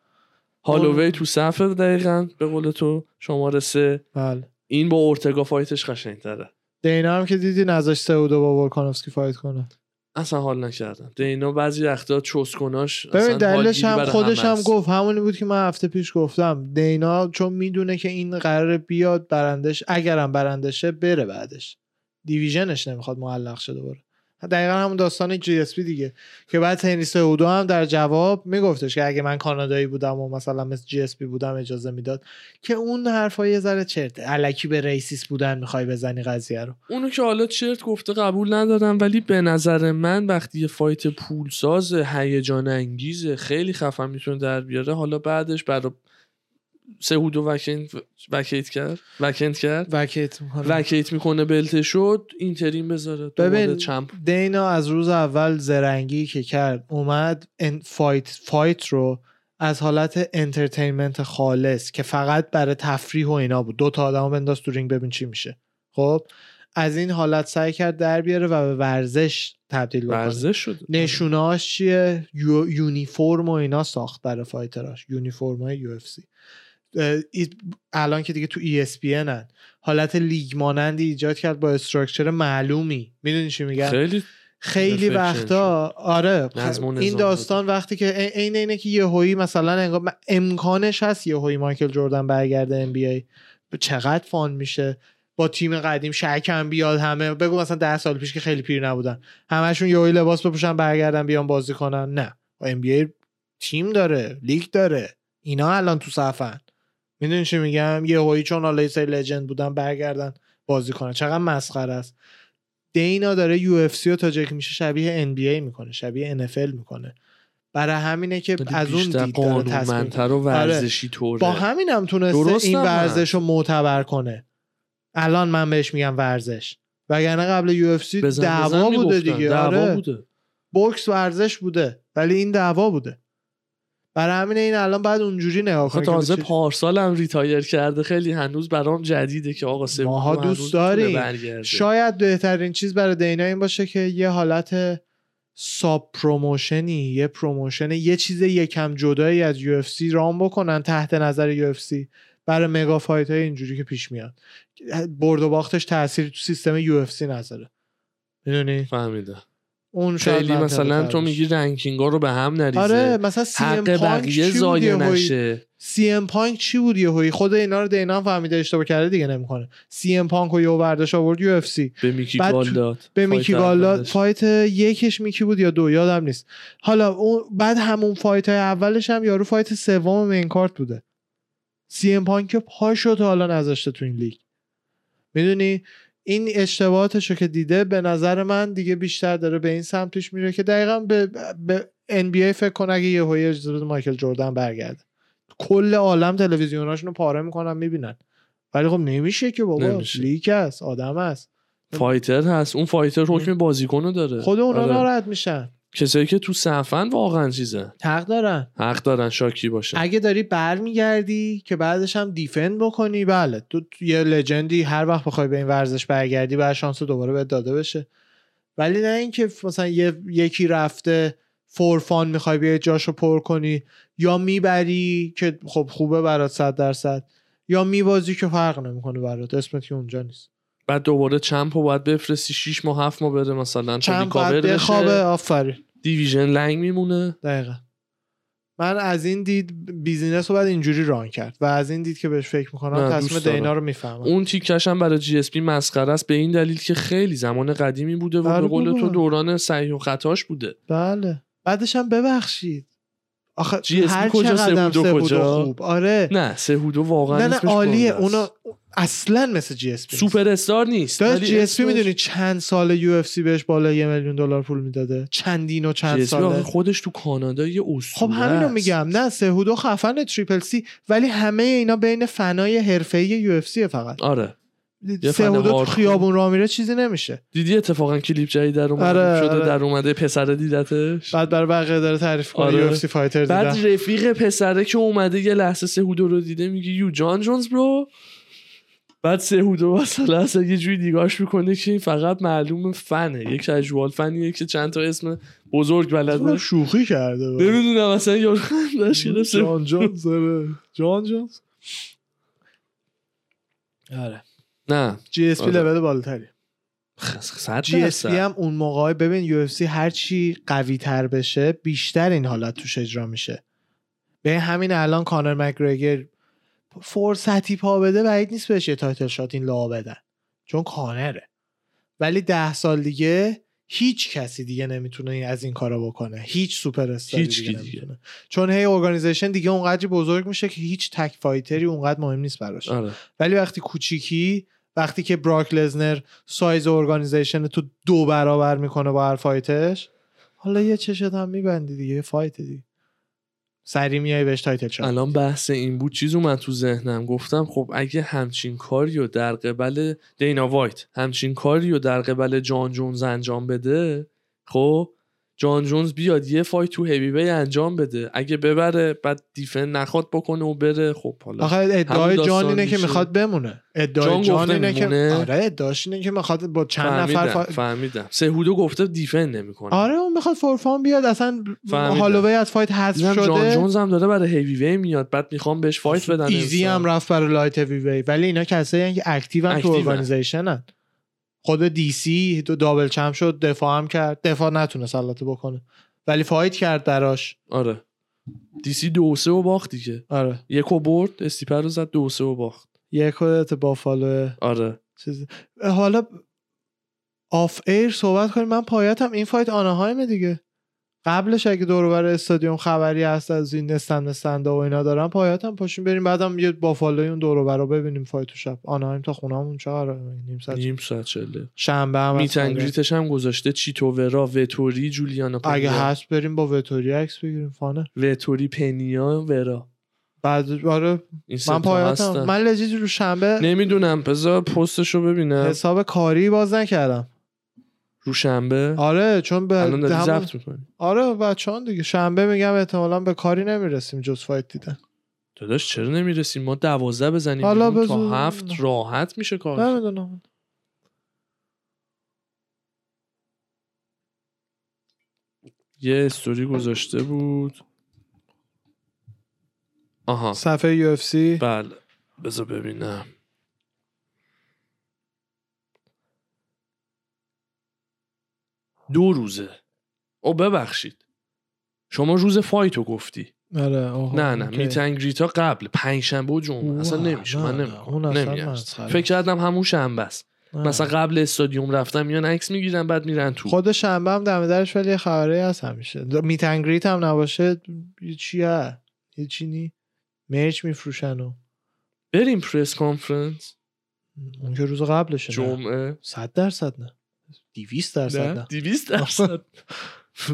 هالووی تو صف دقیقا به قول تو شماره سه. بله. این با اورتگا fight ش قشنگتره. دینا هم که دیدی نذاش سه و دو با ولکانوفسکی fight کنه. اصلا حال نکردم. دینا بعضی وقتا چسکناش ببین دلیلش هم خودش هم است. گفت. همونی بود که من هفته پیش گفتم. دینا چون می‌دونه که این قرار بیاد برنده شه اگرم برنده شه بره بعدش. division ش نمی‌خواد معلق شه دوباره. دقیقا همون داستان GSP دیگه که بعد هنری سهودو هم در جواب میگفتش که اگه من کانادایی بودم و مثلا مثل GSP بودم اجازه می‌داد که اون حرفا یه ذره چرته الکی به racist بودن می‌خوای بزنی قضیه رو. اونو که حالا چرت گفته قبول ندارم ولی به نظر من وقتی یه fight پولساز هیجان انگیزه خیلی خفن می‌تونه در بیاره حالا بعدش برای سهودو vacant vacate کرد؟ vacant کرد؟ vacate می‌کنه vacate می‌کنه belt ه شد interim بذاره ببین champ. دینا از روز اول زرنگی که کرد اومد ان fight fight رو از حالت entertainment خالص که فقط برای تفریح و اینا بود. دو تا آدم بنداز تو رینگ ببین چی میشه. خب؟ از این حالت سعی کرد در بیاره و به ورزش تبدیل بکنه. ورزش شد. نشوناش چیه؟ یو- یونیفرم و اینا ساخت برای fighter اش. یونیفرم های UFC. الان که دیگه تو ESPN هن. حالت لیگ مانندی ایجاد کرد با structure معلومی. می‌دونی چی میگم؟ خیلی خیلی وقتا آره. این داستان وقتی که عین اینه که یهویی مثلا امکانش هست یهویی مایکل جردن برگرده NBA چقدر fun میشه؟ با تیم قدیم شکم بیاد همه. بگو مثلا ده سال پیش که خیلی پیر نبودن. همشون یهویی لباس بپوشن برگردن بیان بازی کنن. نه. NBA تیم داره لیگ داره. اینا الان تو صفن. می‌دونی چی میگم؟ یهویی چون حالا یه سری legend بودن برگردن بازی کنن. چقدر مسخره است. دینا داره UFC رو تا جایی که میشه شبیه NBA می‌کنه شبیه NFL می‌کنه. برای همینه که از اون دید داره و ورزشی طوره. با همین هم تونسته این ورزش رو معتبر کنه. الان من بهش میگم ورزش. وگرنه قبل UFC دعوا بوده. دیگه. دعوا آره. بوده. بوکس ورزش بوده ولی این دعوا بوده. برای همین این الان بعد اونجوری نگاه که تازه پارسال هم retire کرده خیلی هنوز برام جدیده که آقا سه ماها دوست داریم. شاید بهترین چیز برای دینا این باشه که یه حالت sub promotion ی یه promotion یه چیز یکم جدایی از UFC رام بکنن تحت نظر UFC برای mega fight های اینجوری که پیش میاد. برد و باختش تاثیری تو سیستم UFC نذاره. می‌دونی؟ فهمیده اون خیلی مثلا تو. میگی ranking ها رو به هم نریزه. آره مثلا سی ام بقیه چی یهویی؟ نشه. CM Punk چی بود یهویی؟ خود اینا رو دینا هم فهمیده اشتباه کرده دیگه نمی‌کنه. CM Punk و یهو برداشت آورد UFC. به میکی بعد گال داد. به میکی گالا اولش. fight یکش میکی بود یا دو یادم نیست. حالا اون بعد همون fight های اولش هم یارو fight سوم main card بوده. CM Punk پاشو تا حالا نذاشته تو این لیگ. می‌دونی؟ این اشتباهاتشو که دیده به نظر من دیگه بیشتر داره به این سمتش میره که دقیقا به, به NBA فکر کنه اگه یه هوی اجازه بده مایکل جردن برگرده. کل عالم تلویزیوناشونو پاره می‌کنن می‌بینن. ولی خب نمیشه که بابا. نمیشه. لیک است آدم است. fighter هست. اون fighter حکم بازیکنو داره. خود اونا آره. ناراحت میشن. کسایی که تو صفن واقعا چیزن حق دارن. حق دارن شاکی باشن اگه داری برمیگردی که بعدش هم defend بکنی بله. تو یه legend ی هر وقت بخوای به این ورزش برگردی بعد شانس دوباره بهت داده بشه. ولی نه اینکه مثلا یه، یکی رفته for fun می‌خوای بیای جاشو پر کنی یا می‌بری که خب خوبه برات صد درصد یا میبازی که فرق نمی‌کنه برات. اسمت که اونجا نیست. بعد دوباره champ رو باید بفرستی 6 ماه 7 ماه بره مثلا. recover بعد بشه. بخوابه آفرین. division لنگ میمونه. دقیقا. من از این دید business رو باید اینجوری run کرد و از این دید که بهش فکر می‌کنم تصمیم. دینا رو می‌فهمم. اون تیکش هم برای GSP مسخره است به این دلیل که خیلی زمان قدیمی بوده و به قول. تو دوران سعی و خطاش بوده. بله. بعدش هم ببخشید. آخه GSP هر کجا، چقدرم سهودو کجا؟ خوب. آره. نه سهودو واقعا نه نه عالیه. اونا اصلا مثل GSP superstar نیست ولی GSP می‌دونی چند سال UFC بهش بالا یه میلیون دلار پول می‌داده؟ چندین و چند ساله. خودش تو کانادا یه اسطوره خب همینو است. میگم. نه سهودو خفن Triple C ولی همه اینا بین فنای حرفه‌ای UFC فقط. آره. هاردکور. خیابون راه میره چیزی نمیشه دیدی اتفاقا کلیپ جدید در اومده آره، شده آره. در اومده پسر دیدتش بعد برای بقیه داره تعریف کنه آره. سی فایتر بعد دیدم رفیق پسره که اومده یه لحظه سهودو رو دیده میگه یو جان جونز برو بعد سهودو مثلا اصلا یه جوری دیگاش می‌کنه که این فقط معلوم فنه یک کژوال فنیه که چند تا اسم بزرگ بلده شوخی کرده. نمی‌دونم مثلا یارو جان جونز. جان جونز آره نه. GSP. لول بالاتری. صد GSP. هم اون موقع ببین UFC هر چی قوی تر بشه بیشتر این حالت توش اجرا میشه. به همین الان کانر مکگرگر فرصتی پا بده بعید نیست بهش یه title shot این لا بدن. چون کانره. ولی ده سال دیگه هیچ کسی دیگه نمی‌تونه از این کارا بکنه. هیچ سوپر استاری هیچ دیگه کی دیگه. نمی‌تونه. چون هی organization دیگه اونقدری بزرگ میشه که هیچ تک fighter ی اونقدر مهم نیست براش. آره. ولی وقتی کوچیکی وقتی که براک لزنر سایز organization تو دو برابر می‌کنه با هر fight ش حالا یه چشت هم میبندی دیگه یه fight دیگه. سریع میای بهش title shot الان بحث این بود چیز اومد تو ذهنم. گفتم خب اگه همچین کاری رو در قبال دینا وایت همچین کاری رو در قبال جان جونز انجام بده خب جان جونز بیاد یه fight تو heavyweight انجام بده اگه ببره بعد defend نخواد بکنه و بره خب حالا آخه ادعای جان اینه که. می‌خواد بمونه ادعای جان جان, اینه که؟ آره ادعاش اینه که می‌خواد با چند فهمیدم نفر فا... فهمیدم سهودو گفته defend نمی‌کنه آره اون می‌خواد for fun بیاد اصلا. هالووی از fight حذف دیدم جان شده جونز هم داره برای هیوی وی میاد بعد می‌خوام بهش fight بدن ایزی. هم رفت برای light heavy وی ولی اینا کسایی که active تو active ان. خود DC دو double champ شد دفاع هم کرد. دفاع نتونست البته بکنه. ولی fight کرد براش. آره. DC دو سه و باخت دیگه. آره. یکو برد استیپه رو زد دو سه و باخت. یک خودت بافالو. آره. چیز. حالا off air صحبت کنیم. من پایتم این fight آناهایمه دیگه. قبلش اگه دور استادیوم خبری هست از این stand stand ا و اینا دارن پایتم پاشیم بریم بعدم یه بافالوی اون دور رو ببینیم fight تو شب. آناهایم تا خونمون چه قراره نیم ساعت. نیم ساعت چله شنبه هم. میتنگریتش هم گذاشته چیتوورا وتوری جولیانا پنیا. اگه هست بریم با وتوری عکس بگیریم فانه. وتوری پنیا ورا. بعد آره من هستن. من لجیت رو شنبه نمی‌دونم بذار پستشو ببینم. حساب کاری باز نکردم. رو شنبه؟ آره چون به الان داری ضبط می‌کنی. آره بچه‌ها دیگه. شنبه میگم احتمالا به کاری نمی‌رسیم جز فایت دیدن. داداش چرا نمی‌رسیم؟ ما دوازده بزنیم حالا بیرون تا هفت راحت میشه کار نمی‌دونم یه استوری گذاشته بود. آها. صفحه سی. بله. بذار ببینم. دو روزه. او ببخشید. شما روز fight و گفتی. آره نه نه. meet and greet ا قبل پنج شنبه و جمعه. اصلا نمیشه من. مسخره فکر کردم همون شنبه است. مثلا قبل استادیوم رفتم میان عکس می‌گیرن بعد میرن تو. خود شنبه هم دم درش ولی یه خبری هست همیشه. meet and greet هم نباشه یه چیه یه چی نی؟ merch میفروشن و. بریم press conference. اون که روز قبلشه جمعه. صد درصد نه. دیویست درصد. نه نه 200 درصد.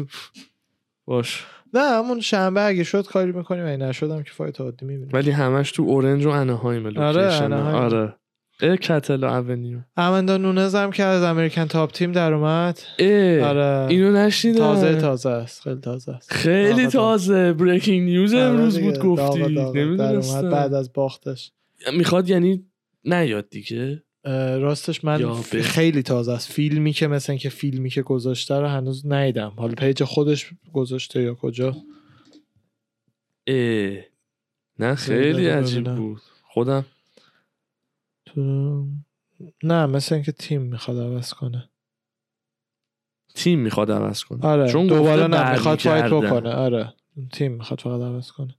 باش. نه همون شنبه اگه شد کاری می‌کنیم. اگه نشدم که fight عادی می‌بینیم. ولی همش تو اورنج و اناهایم آره، لوکیشن اناهایم. آره. اه Katella Avenue. امندا نونز هم که از American Top Team در اومد. آره. اینو نشنیدم تازه تازه است. خیلی تازه است. خیلی. تازه. breaking news آره امروز دیگه، بود گفتی. اومد بعد نمی‌دونستم از باختش. می‌خواد یعنی نیاد دیگه؟ راستش من خیلی تازه است فیلمی که مثلا که فیلمی که گذاشته رو هنوز ندیدم حالا page خودش گذاشته یا کجا اه. نه خیلی عجیب. بود خودم تو نه مثل اینکه تیم می‌خواد عوض کنه تیم می‌خواد عوض کنه آره چون دوباره نه می‌خواد fight. بکنه آره تیم می‌خواد فقط عوض کنه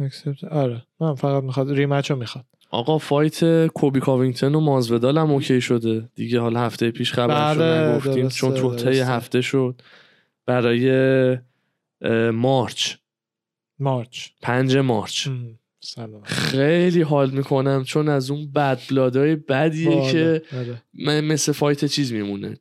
Accept. آره من فقط می‌خواد rematch رو می‌خواد آقا fight کوبی کاوینگتون و مازودال هم OK شده دیگه حالا هفته پیش خبرش رو بله، نگفتیم چون تو طی. هفته شد برای March March پنج March ام، سلام خیلی حال می‌کنم چون از اون bad blood ای بدیه بالا. که آره. م- مثل fight چیز میمونه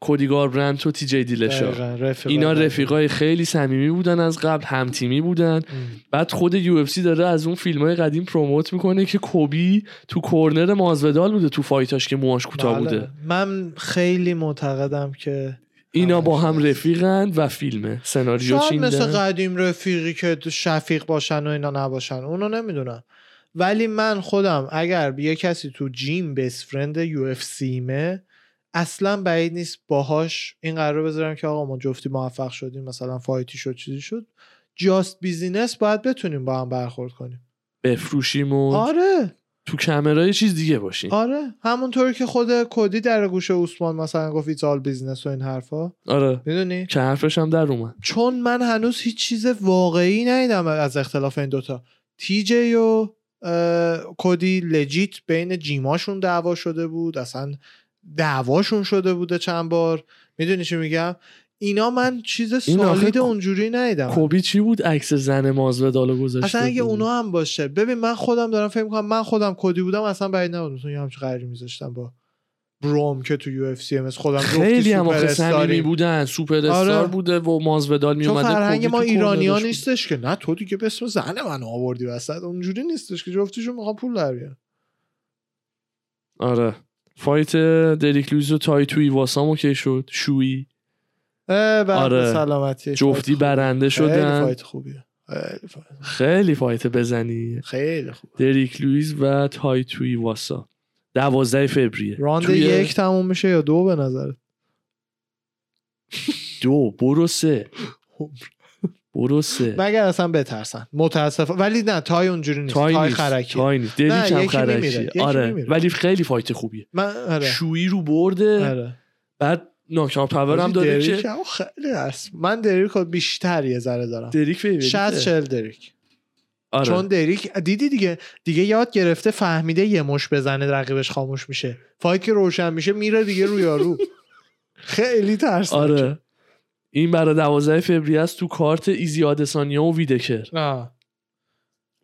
کودی گاربرنت و تی جی دیلشا اینا. رفیقای خیلی صمیمی بودن از قبل هم تیمی بودن ام. بعد خود UFC داره از اون فیلم های قدیم promote می‌کنه که کوبی تو corner مازودال بوده تو fight اش که موهاش کوتاه بله. بوده من خیلی معتقدم که اینا با هم. رفیقند و فیلمه سناریو شاید مثل چیندن قدیم رفیقی که تو شفیق باشن و اینا نباشن اونو نمی‌دونم ولی من خودم اگر یه کسی تو gym best friend UFC مه اصلا بعید نیست باهاش این قرار بذارم که آقا ما جفتی موفق شدیم مثلا fight ی شد چیزی شد. just business باید بتونیم با هم برخورد کنیم. بفروشیم و آره. تو کمرای چیز دیگه باشیم. آره. همونطوری که خود کدی در گوش عثمان مثلا گفت it's all business و این حرفا. آره. می‌دونی؟ که حرفش هم در اومد. چون من هنوز هیچ چیز واقعی ندیدم از اختلاف این دوتا. تی جی و کدی legit بین gym اشون دعوا شده بود. اصلا دعواشون شده بوده چند بار. می‌دونی چی میگم؟ اینا من چیز solid اونجوری ندیدم. کولبی چی بود عکس زن ماسویدالو گذاشته اصلا اگه بود؟ اونا هم باشه. ببین من خودم دارم فکر می‌کنم من خودم کدی بودم اصلا بعید نبود. یه همچین قراری میذاشتم با bro م که تو UFC مثل خودم خیلی هم آخه صمیمی استاریم. بودن سوپر استار آره. بوده و ماسویدال می چون اومده فرهنگ ما ایرانی ها. نیستش که. نه تو دیگه به اسم زن من آوردی وسط. اونجوری نیستش که جفتیشون می‌خوان پول در بیارن. آره. fight دریک لوییس و تای توی واسام اوکی شد بعد آره. سلامتی جفتی. برنده خیلی شدن. fight خوبیه. خیلی fight, خیلی fight بزنی. خیلی خوب دریک لوییس و تای توی واسا. دوازده فوریه. راند توی یک تموم میشه یا دو به نظر دو برو سه. برو سه مگر اصلا بترسن. متاسف ولی نه تای اونجوری نیست. تای, تای خرکی. تای نیست. دریک نه، هم یکی آره. میمیره. ولی خیلی fight خوبیه. من آره. shoey رو برده. آره. بعد knockout power هم داره دریک که خیلی هست. من دریک رو بیشتر یه ذره دارم. دریک favorite ه 60 40 دریک. آره. چون دریک دیدی دیگه دیگه یاد گرفته فهمیده یه مش بزنه رقیبش خاموش میشه. fight که روشن میشه میره دیگه رو. یارو خیلی ترس آره. این برای 12 فوریه است تو کارت ایزی آدسانیا و ویتکر.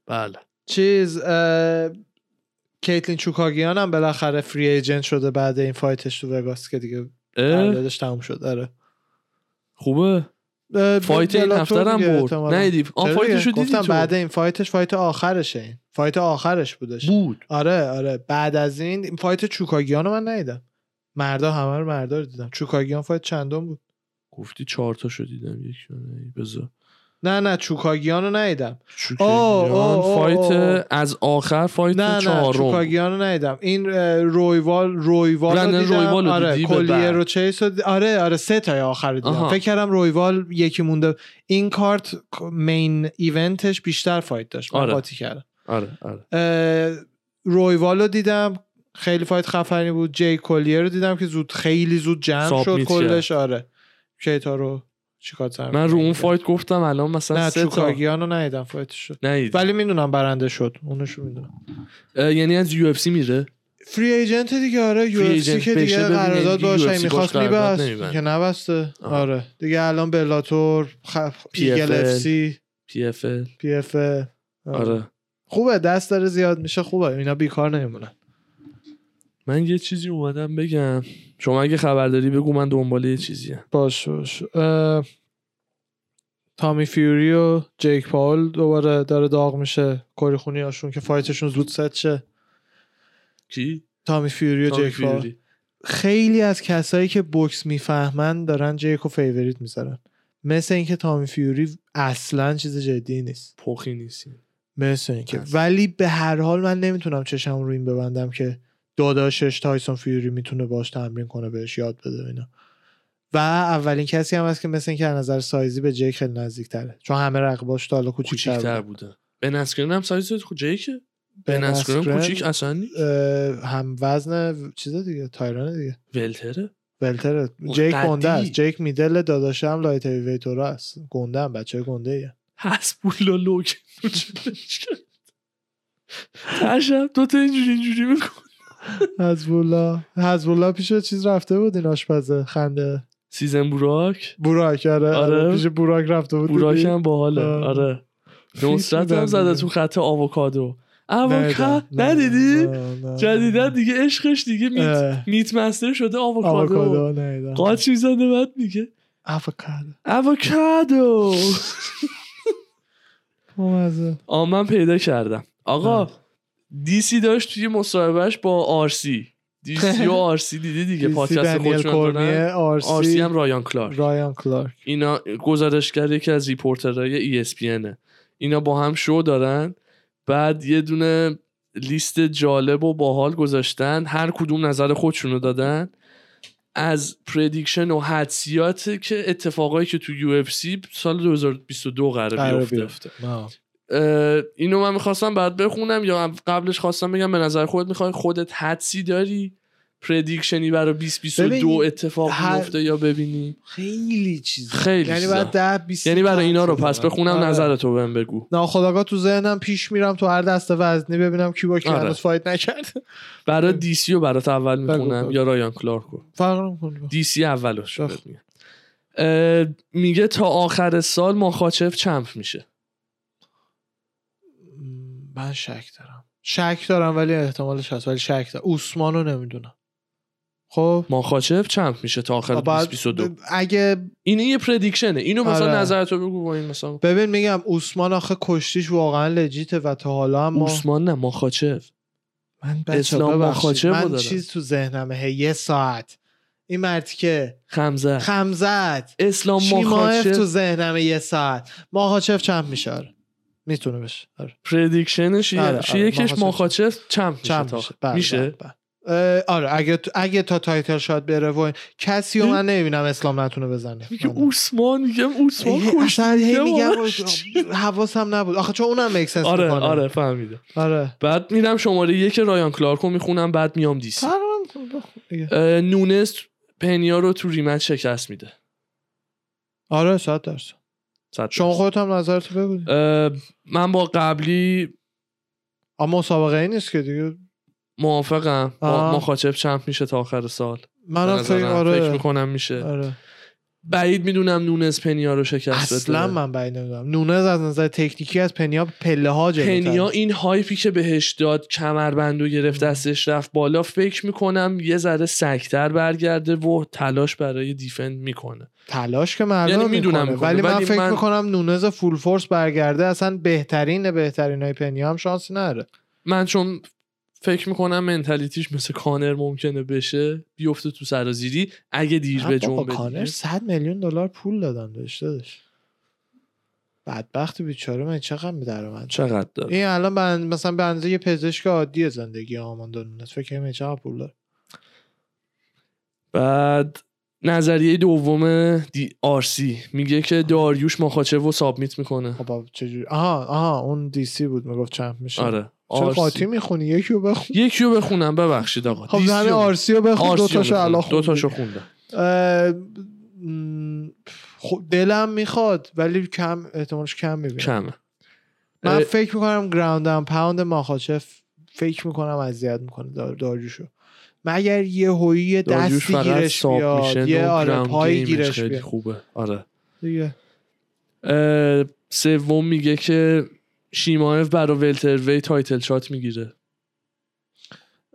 بله. چیز اه، کیتلین چوکاگیان هم بالاخره free agent شده بعد این fight ش تو وگاس که دیگه قراردادش تموم شد. آره. خوبه؟ fight این هفته هم برد. نه آن fight شو دیگه؟ دیدی گفتم تو؟ بعد این fight ش fight آخرشه این. fight آخرش بودش. بود. آره آره. بعد از این این fight چوکاگیان رو من ندیدم. مردا همه رو مردا رو دیدم. چوکاگیان fight چندم بود؟ گفتی چهار تا شو دیدم یک بذار نه نه چوکاگیان رو ندیدم آه، fight. از آخر fight نه نه چوکاگیان رو ندیدم. این رویوال رویوال رو دیدم. رویوال آره کلیه بعد. رو چیس رو آره آره سه تای آخر رو دیدم. آها. فکر کردم رویوال یکی مونده. این کارت main event ش بیشتر fight داشت. من آره. قاطی کردم. آره آره. رویوال رو دیدم. خیلی fight خفنی بود. جی کولیر رو دیدم که زود خیلی زود جمع شد کلش. آره. کیتا رو چیکار من رو اون fight گفتم الان مثلا نه سه تا. رو ندیدم fight ش شد. ولی می‌دونم برنده شد اونشو می‌دونم. یعنی از UFC میره؟ free agent دیگه آره UFC که دیگه قرارداد دیگه باشه می‌خواست میبست. که نبسته. آه. آره. دیگه الان بلاتور خ... ایگل PFL. FC. PF PF آره. خوبه دست داره زیاد میشه خوبه. اینا بیکار نمیمونن. من یه چیزی اومدم بگم. شما اگه خبر داری بگو من دنبال یه چیزی باش باش. اه، تامی فیوری و جیک پاول دوباره داره داغ میشه. کری خونی هاشون که fight شون زود ست شه. کی؟ تامی فیوری و تامی جیک پاول. فیوری. خیلی از کسایی که بوکس می‌فهمن دارن جیکو favorite می‌ذارن. مثل اینکه تامی فیوری اصلا چیز جدی نیست. پخی نیستی مثل اینکه. ولی به هر حال من نمی‌تونم چشم رو این ببندم که داداشش تایسون فیوری می‌تونه باش تمرین کنه بهش یاد بده اینا. و اولین کسی هم هست که مثل اینکه از نظر سایزی به جیک خیلی نزدیک تره چون همه رقباش تا حالا کوچیک‌تر. بوده. بن اسکرن هم سایز خود جیکه. بن اسکرن، کوچیک اصلا نیست. هم وزن چیز دیگه تایران دیگه. welter ه. ولتره. اوه، جیک. گنده است. جیک میدل داداشه هم لایت ویتور است. گنده هم بچه گنده ایه. حسبولا لوک. تشم دوتا اینجوری اینجوری حزبالله حزبالله پیش چیز رفته بود این آشپزه خنده سیزن بوراک بوراک آره, آره. آره. پیش بوراک رفته بود بوراک؟ هم باحاله. آره نصرت هم زده. تو خط آووکادو آووکا. ندیدی نه. دیگه عشقش دیگه میت. میت مستر شده آووکادو آووکادو ندیدم. قاچ می‌زنه بعد میگه آووکادو آووکادو. آ من پیدا کردم آقا DC داشت توی مصاحبهش با RC. DC و RC دیدی دیگه پادکست خودشون RC, RC هم رایان کلارک. رایان کلارک. اینا گزارشگر یکی از reporter های ESPN اینا با هم شو دارن. بعد یه دونه لیست جالب و باحال گذاشتن. هر کدوم نظر خودشونو دادن. از prediction و حدسیات که اتفاقایی که تو UFC سال 2022 قرار قرار بیفته. اینو من می‌خواستم بعد بخونم یا قبلش خواستم بگم به نظر خودت می‌خوای خودت حدسی داری prediction ی برای 2022 ببین، اتفاق هر- میفته یا ببینی خیلی چیز خیلی یعنی. بعد ده 20 یعنی برای اینا رو پس بخونم آره. نظرتو بهم بگو ناخداگاه تو ذهنم پیش میرم تو هر دسته وزنی ببینم کی با کی آره. fight نکرد برای دی سی رو برات اول می‌خونم. یا رایان کلارک رو فرق نمی‌کنه. دی سی اولش میگه تا آخر سال ماخاچف چمپ میشه من شک دارم. شک دارم ولی احتمالش هست ولی شک دارم. اوسمانو نمی‌دونم. خب؟ ماخاچف چمپ میشه تا آخر بعد 2022 ب- اگه این یه پردیکشنه اینو مثلا آره. نظرتو بگو با این مثلا. ببین میگم اوسمان آخه کشتیش واقعا لجیته و تا حالا هم ما اوسمان نه ماخاچف من اسلام. ماخاچف من دارم. چیز تو ذهنمه. هی یه ساعت. این مردی که؟ خمزه. خمزت. اسلام شیماف تو ماخاچف ذهنمه یه ساعت. ماخاچف چند میشه آره. می‌تونه بشه. آره. prediction ش آره، آره، ماخاچف ماخاچف champ میشه؟ میشه؟ بله، بله، بله. آره اگه اگه تا title shot بره و کسی رو من نمی‌بینم اسلام نتونه بزنه. میگه آره. اوسمان میگم اوسمان هی- کشت میگم حواسم نبود. آخه چون اونم مکسنس آره می‌کنه. آره فهمیدم. آره. بعد میرم شماره یک رایان کلارک رو می‌خونم بعد میام دیسی فرق نمی‌کنه، بخون دیگه. اه، نونس پنیا رو تو ریمت شکست میده. آره صد درصد صد شما. خودت هم نظرتو بگو من با قبلی اما مسابقه ای نیست که دیگه موافقم. ماخاچف چمپ میشه تا آخر سال منم فکر. آره فکر می‌کنم میشه آره بعید می‌دونم نونز پنیا رو شکست بده. اصلا من بعید نمی‌دونم. نونز از نظر تکنیکی از پنیا پله ها جلوتره. پنیا این hype ی که بهش داد کمربند و گرفت دستش رفت بالا فکر می‌کنم یه ذره سخت‌تر برگرده و تلاش برای defend می‌کنه. تلاش که معلومه یعنی می‌دونم می‌کنه، ولی من فکر من- می‌کنم نونز full force برگرده اصلا بهترین بهترین های پنیا هم شانسی نره من چون فکر می‌کنم mentality ش مثل کانر ممکنه بشه بیفته تو سرازیری اگه دیر به بابا جنبه کانر دیگه. 100 میلیون دلار پول دادن بهش دادش بدبخت بیچاره من چقدر درآمد؟ چقدر داره؟ این الان بند مثلا به اندازه یه پزشک عادی زندگی آماندا نونز فکر کنم چقدر پول داره. بعد نظریه دوم دی آرسی میگه که داریوش ماخاچه و سابمیت می‌کنه. خب چجوری؟ آها آها اون دی سی بود می‌گفت چمپ میشه. آره چرا. قاطی می‌خونی؟ یکی رو بخون. یکی رو بخونم ببخشید آقا. خب همین رو- آرسی رو بخون دو تاشو می‌خونم. الان دو. تاشو خوندم. خب دلم می‌خواد ولی کم احتمالش کم می‌بینم. کمه. من فکر می‌کنم ground and pound ماخاچف فکر می‌کنم اذیت می‌کنه دار داریوشو. مگر یه هویی دستی گیرش بیاد یه آره پای گیرش بیاد خوبه آره دیگه سوم میگه که شیمایف برای welterweight title shot می‌گیره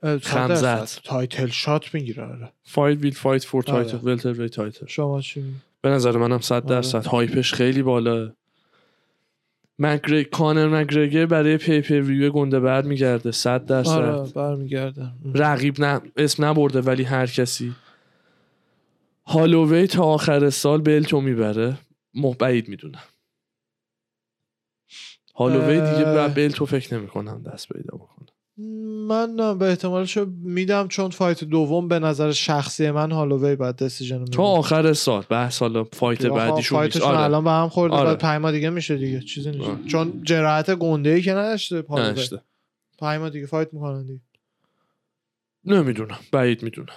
اه، صد خم درصد. زد. title shot می‌گیره آره fight will fight for title آره. welterweight title شما چی؟ به نظر منم 100 آره. درصد hype ش خیلی بالا مگری کانر مگرگر برای pay-per-view گنده بعد میگرده. 100 درصد. آره برمیگردم رقیب نه اسم نبرده ولی هر کسی. هالووی تا آخر سال belt و می‌بره. مح بعید می‌دونم. هالووی دیگه belt و فکر نمی‌کنم دست پیدا بکنه. من نه به احتمالشو میدم چون fight دوم به نظر شخصی من هالووی باید decision تا آخر سال بحث حالا fight بعدیشون fight شون آره. الان به هم خورده آره. بعد پنج ماه دیگه میشه دیگه چیزی نیست. آره. چون جراحت گنده ای که نداشته. پنج ماه دیگه fight می‌کنن دیگه. نمی‌دونم. بعید می‌دونم.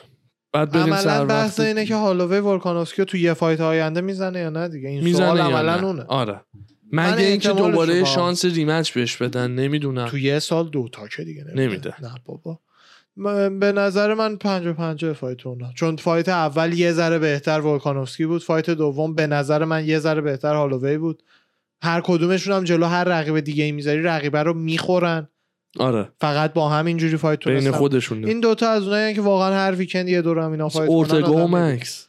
بعد بریم عملا سر بحث وقت اینه که هالووی ولکانوفسکی رو تو یه fight آینده می‌زنه یا نه دیگه؟ این سوال عملا نه؟ اونه. آره. مگه اینکه دوباره شانس rematch بهش بدن نمی‌دونم. تو یه سال دو تا که دیگه نمیده, نمیده. نه بابا. من- به نظر من پنج و پنجه fight اونا. چون fight اول یه ذره بهتر ولکانوفسکی بود. fight دوم به نظر من یه ذره بهتر هالووی بود. هر کدومشون هم جلو هر رقیب دیگه ای می‌ذاری رقیبه رو می‌خورن. آره. فقط با همینجوری fight بین تونستن. خودشون این دوتا از اونایی که واقعا هر weekend یه دور هم اینا fight اورتگا و. مکس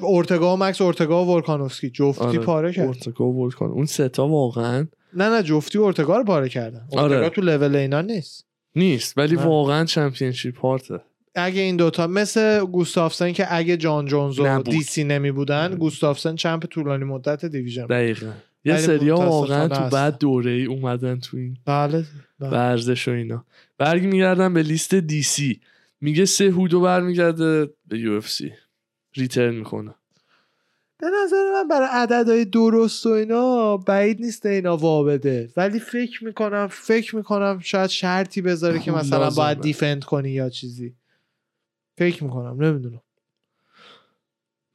اورتگا و مکس اورتگا و ولکانوفسکی جفتی آره. پاره کرد اورتگا و ولکان اون ستا واقعا نه نه جفتی اورتگا رو پاره کردن اورتگا آره. تو لول اینا نیست نیست ولی نه. واقعا championship part ه اگه این دوتا مثل گوستافسن که اگه جان جونز و. دیسی نمی بودن گوستافسن champ طولانی مدت division. دقیقا یه سریا واقعا تو. بعد دوره ای اومدن تو این بله بله. ورزش و اینا برگ میگردن به لیست DC میگه سهودو برمیگرده به UFC return می‌کنه. به نظر من برای عددهای درست و اینا بعید نیست اینا وابده. ولی فکر می‌کنم فکر می‌کنم شاید شرطی بذاره که مثلا. باید defend کنی یا چیزی. فکر می‌کنم نمی‌دونم.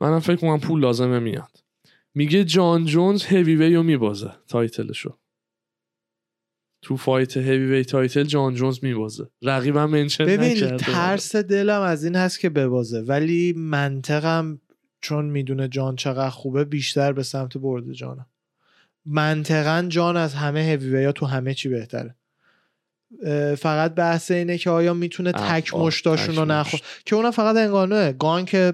منم فکر کنم پول لازمه میاد. میگه جان جونز هیوی وی رو میبازه title شو تو fight heavyweight title جان جونز میبازه. رقیبم mention ببین نکرده. ترس دلم از این هست که ببازه. ولی منطقم چون می‌دونه جان چقدر خوبه بیشتر به سمت برد جانم. منطقا جان از همه هیوی تو همه چی بهتره. فقط بحث اینه که آیا می‌تونه تک مشتاشون رو نخور. که اونم فقط انگانوه گان که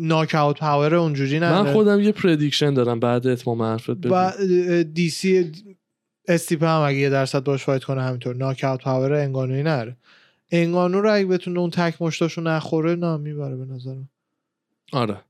knockout power اونجوری من نداره. خودم یه prediction دارم بعد اتمام حرفت بگو. و DC استیپه هم اگه یه درصد باش fight کنه همینطور. knockout power انگانوی نره انگانو رو اگه بتونه اون تک مشتاشو نخوره نه می‌بره به نظرم. آره.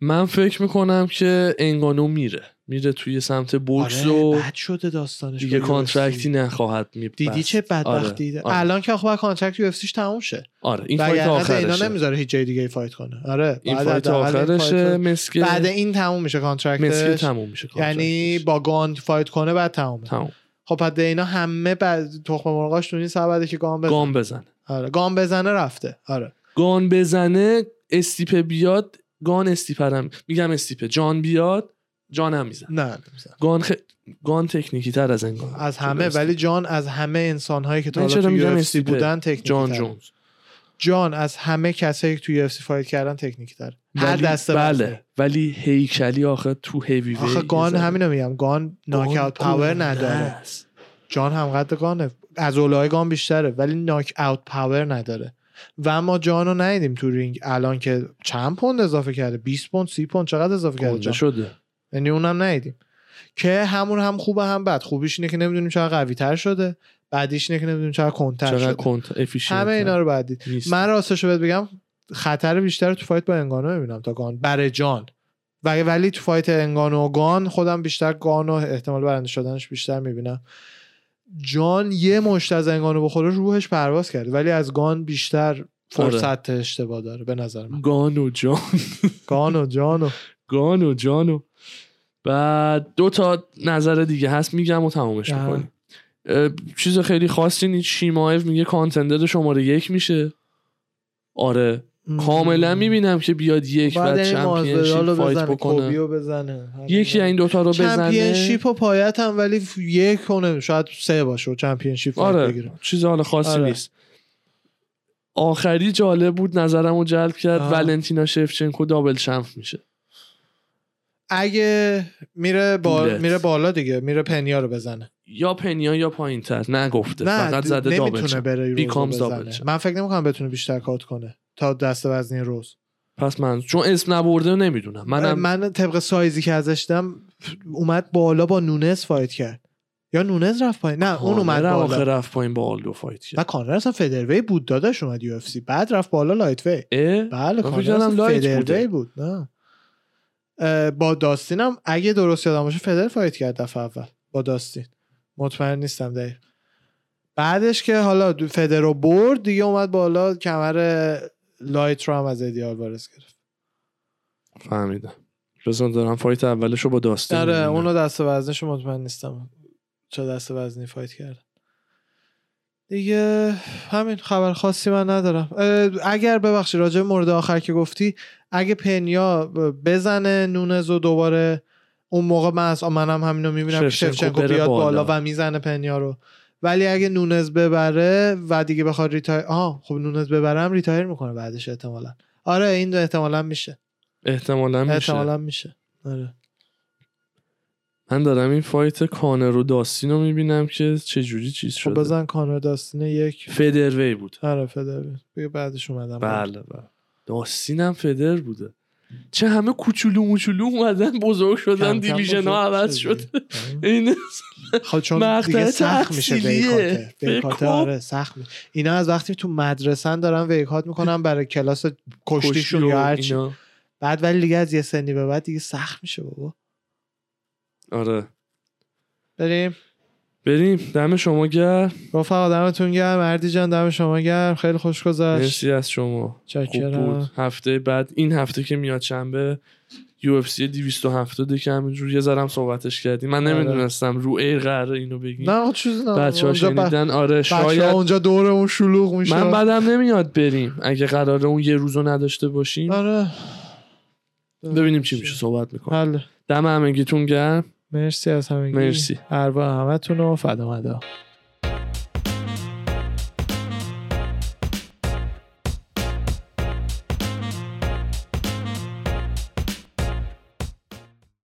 من فکر می‌کنم که انگانو میره. میره توی سمت بوکس آره و بد شده داستانش دیگه contract ی. نخواهد می دیدی چه بدبختی آره. آره. الان که باید contract یو تموم شه. آره این fight وگرنه اینا آخرشه. نمی‌ذاره هیچ جای دیگه ای fight کنه. آره این بعد fight آخرشه مسکه بعد این تموم میشه مسکه contract ش تموم میشه یعنی. با گان fight کنه بعد تمومه. تموم. خب بعد اینا همه بعد تخم مرغاش تو این که گام بزنه. گام بزنه. آره گام بزنه رفته. آره. گان بزنه استیپه بیاد گان استیپرم میگم استیپه جان بیاد جان هم میزن. نه. گان خ... گان تکنیکی تر از انگان از همه ولی جان از همه انسان هایی که تا حالا تو UFC؟ بودن تکنیکی جان. جونز. جان از همه کسایی که تو یو فایت کردن تکنیکی تر. هر دسته بله. ولی هیکلی آخه تو هیوی وی آخه گان همینو میگم. گان knock گان out power نداره. جان هم قد گانه. از اولای گان بیشتره ولی knockout power نداره. و ما جانو ندیدیم تو رینگ. الان که چند پوند اضافه کرده؟ 20 پوند 30 پوند چقدر اضافه کرده؟ جان شده. یعنی اونم ندیدیم. که همون هم خوبه هم بد. خوبیش اینه که نمی‌دونیم چقدر قوی تر شده. بعدیش اینه که نمی‌دونیم چقدر کندتر چقدر شده. کنت همه اینا رو بعد دید. نیست. من راستشو بهت بگم خطر بیشتر تو fight با انگانو می‌بینم تا گان. برای جان. و ولی تو فایت انگانو و گان خودم بیشتر گان و احتمال برنده شدنش بیشتر می‌بینم. جان یه مشت از انگانو بخوره روحش پرواز کرد ولی از گان بیشتر فرصت اشتباه داره به نظر من. گان و جان. گانو جانو. گان و جانو. بعد دو تا نظر دیگه هست میگم و تمامش آه. می‌کنیم. چیز خیلی خاصی نیست شیماev میگه کانتندر شماره یک میشه. آره. کاملا می‌بینم که بیاد یک بعد championship fight بکنه. کوبیو بزنه. یکی این دوتا رو بزنه. championship و fight هم ولی یک کنه شاید سه باشه و championship fight آره بگیره. چیز حالا خاصی آره. نیست. آخری جالب بود نظرم رو جلب کرد آه. ولنتینا شفچنکو double champ میشه. اگه میره با... میره بالا دیگه میره پنیا رو بزنه. یا پنیا یا پایین تر نگفته. نه فقط زده double champ بره بزنه. من فکر نمی‌کنم بتونه بیشتر cut کنه. تا دسته وزنی رز. پس من چون اسم نبرده نمی‌دونم. منم من طبق سایزی که ازش دیدم اومد بالا با نونز fight کرد. یا نونز رفت پایین؟ نه اون اومد بالا. رفت پایین با آلدو fight نه کرد کانر اصلا featherweight بود داداش اومد UFC. بعد رفت بالا lightweight؟ بله کانر featherweight. بود نه. با داستین هم اگه درست یادم باشه feather fight کرد دفعه اول. با داستین. مطمئن نیستم دقیق بعدش که حالا دو- feather رو برد دیگه اومد بالا کمر light رو هم از ادی آلوارز گرفت فهمیدم بزن دارم fight اولشو با داستین آره. اونو دسته وزنش رو مطمئن نیستم چه دسته وزنی fight کرد دیگه همین خبر خاصی من ندارم اگر ببخشید راجع مورد آخر که گفتی اگه پنیا بزنه نونز و دوباره اون موقع من از منم همینو می‌بینم که شفچنکو بیاد بالا. بالا. و می‌زنه پنیا رو ولی اگه نونز ببره و دیگه بخواد retire آها خب نونز ببرم retire می‌کنه بعدش احتمالا. آره این احتمالا میشه. احتمالا میشه. احتمالا میشه. آره. من دارم این fight کانر و داستین رو می‌بینم که چه جوری چیز خب شده. بزن کانر داستین یک. featherweight بود. آره feather بگه بعدش اومدم. بله بله. داستین هم فدر بوده. چه همه کوچولو موچولو اومدن بزرگ شدن دیویژن ها عوض. شد این خب چون دیگه سخت میشه فکر کن. آره سخت میشه اینا از وقتی تو مدرسن دارن ویکات می‌کنن برای کلاس کشتیشون یا هرچی. بعد ولی دیگه از یه سنی به بعد دیگه سخت میشه بابا. آره. بریم. بریم. دم شما گرم. رفقا دمتون گرم. مردی جان دم شما گرم. خیلی خوش گذشت. مرسی از شما. بود. هفته بعد این هفته که میاد شنبه یو اف سی 270 که همینجور یه ذرم صحبتش کردیم. من آره. نمی‌دونستم رو ایر قراره اینو بگیم نه چیزی نه. بچه ها اونجا ب- آره بچه‌ها شاید اونجا دورمون شلوغ میشه. من بدم نمیاد بریم. اگه قراره اون یه روزو نداشته باشیم. آره. ببینیم چی میشه. صحبت می‌کنم حله دم همگیتون گرم. مرسی از همگی مرسی. اروا همتون و فدا مدا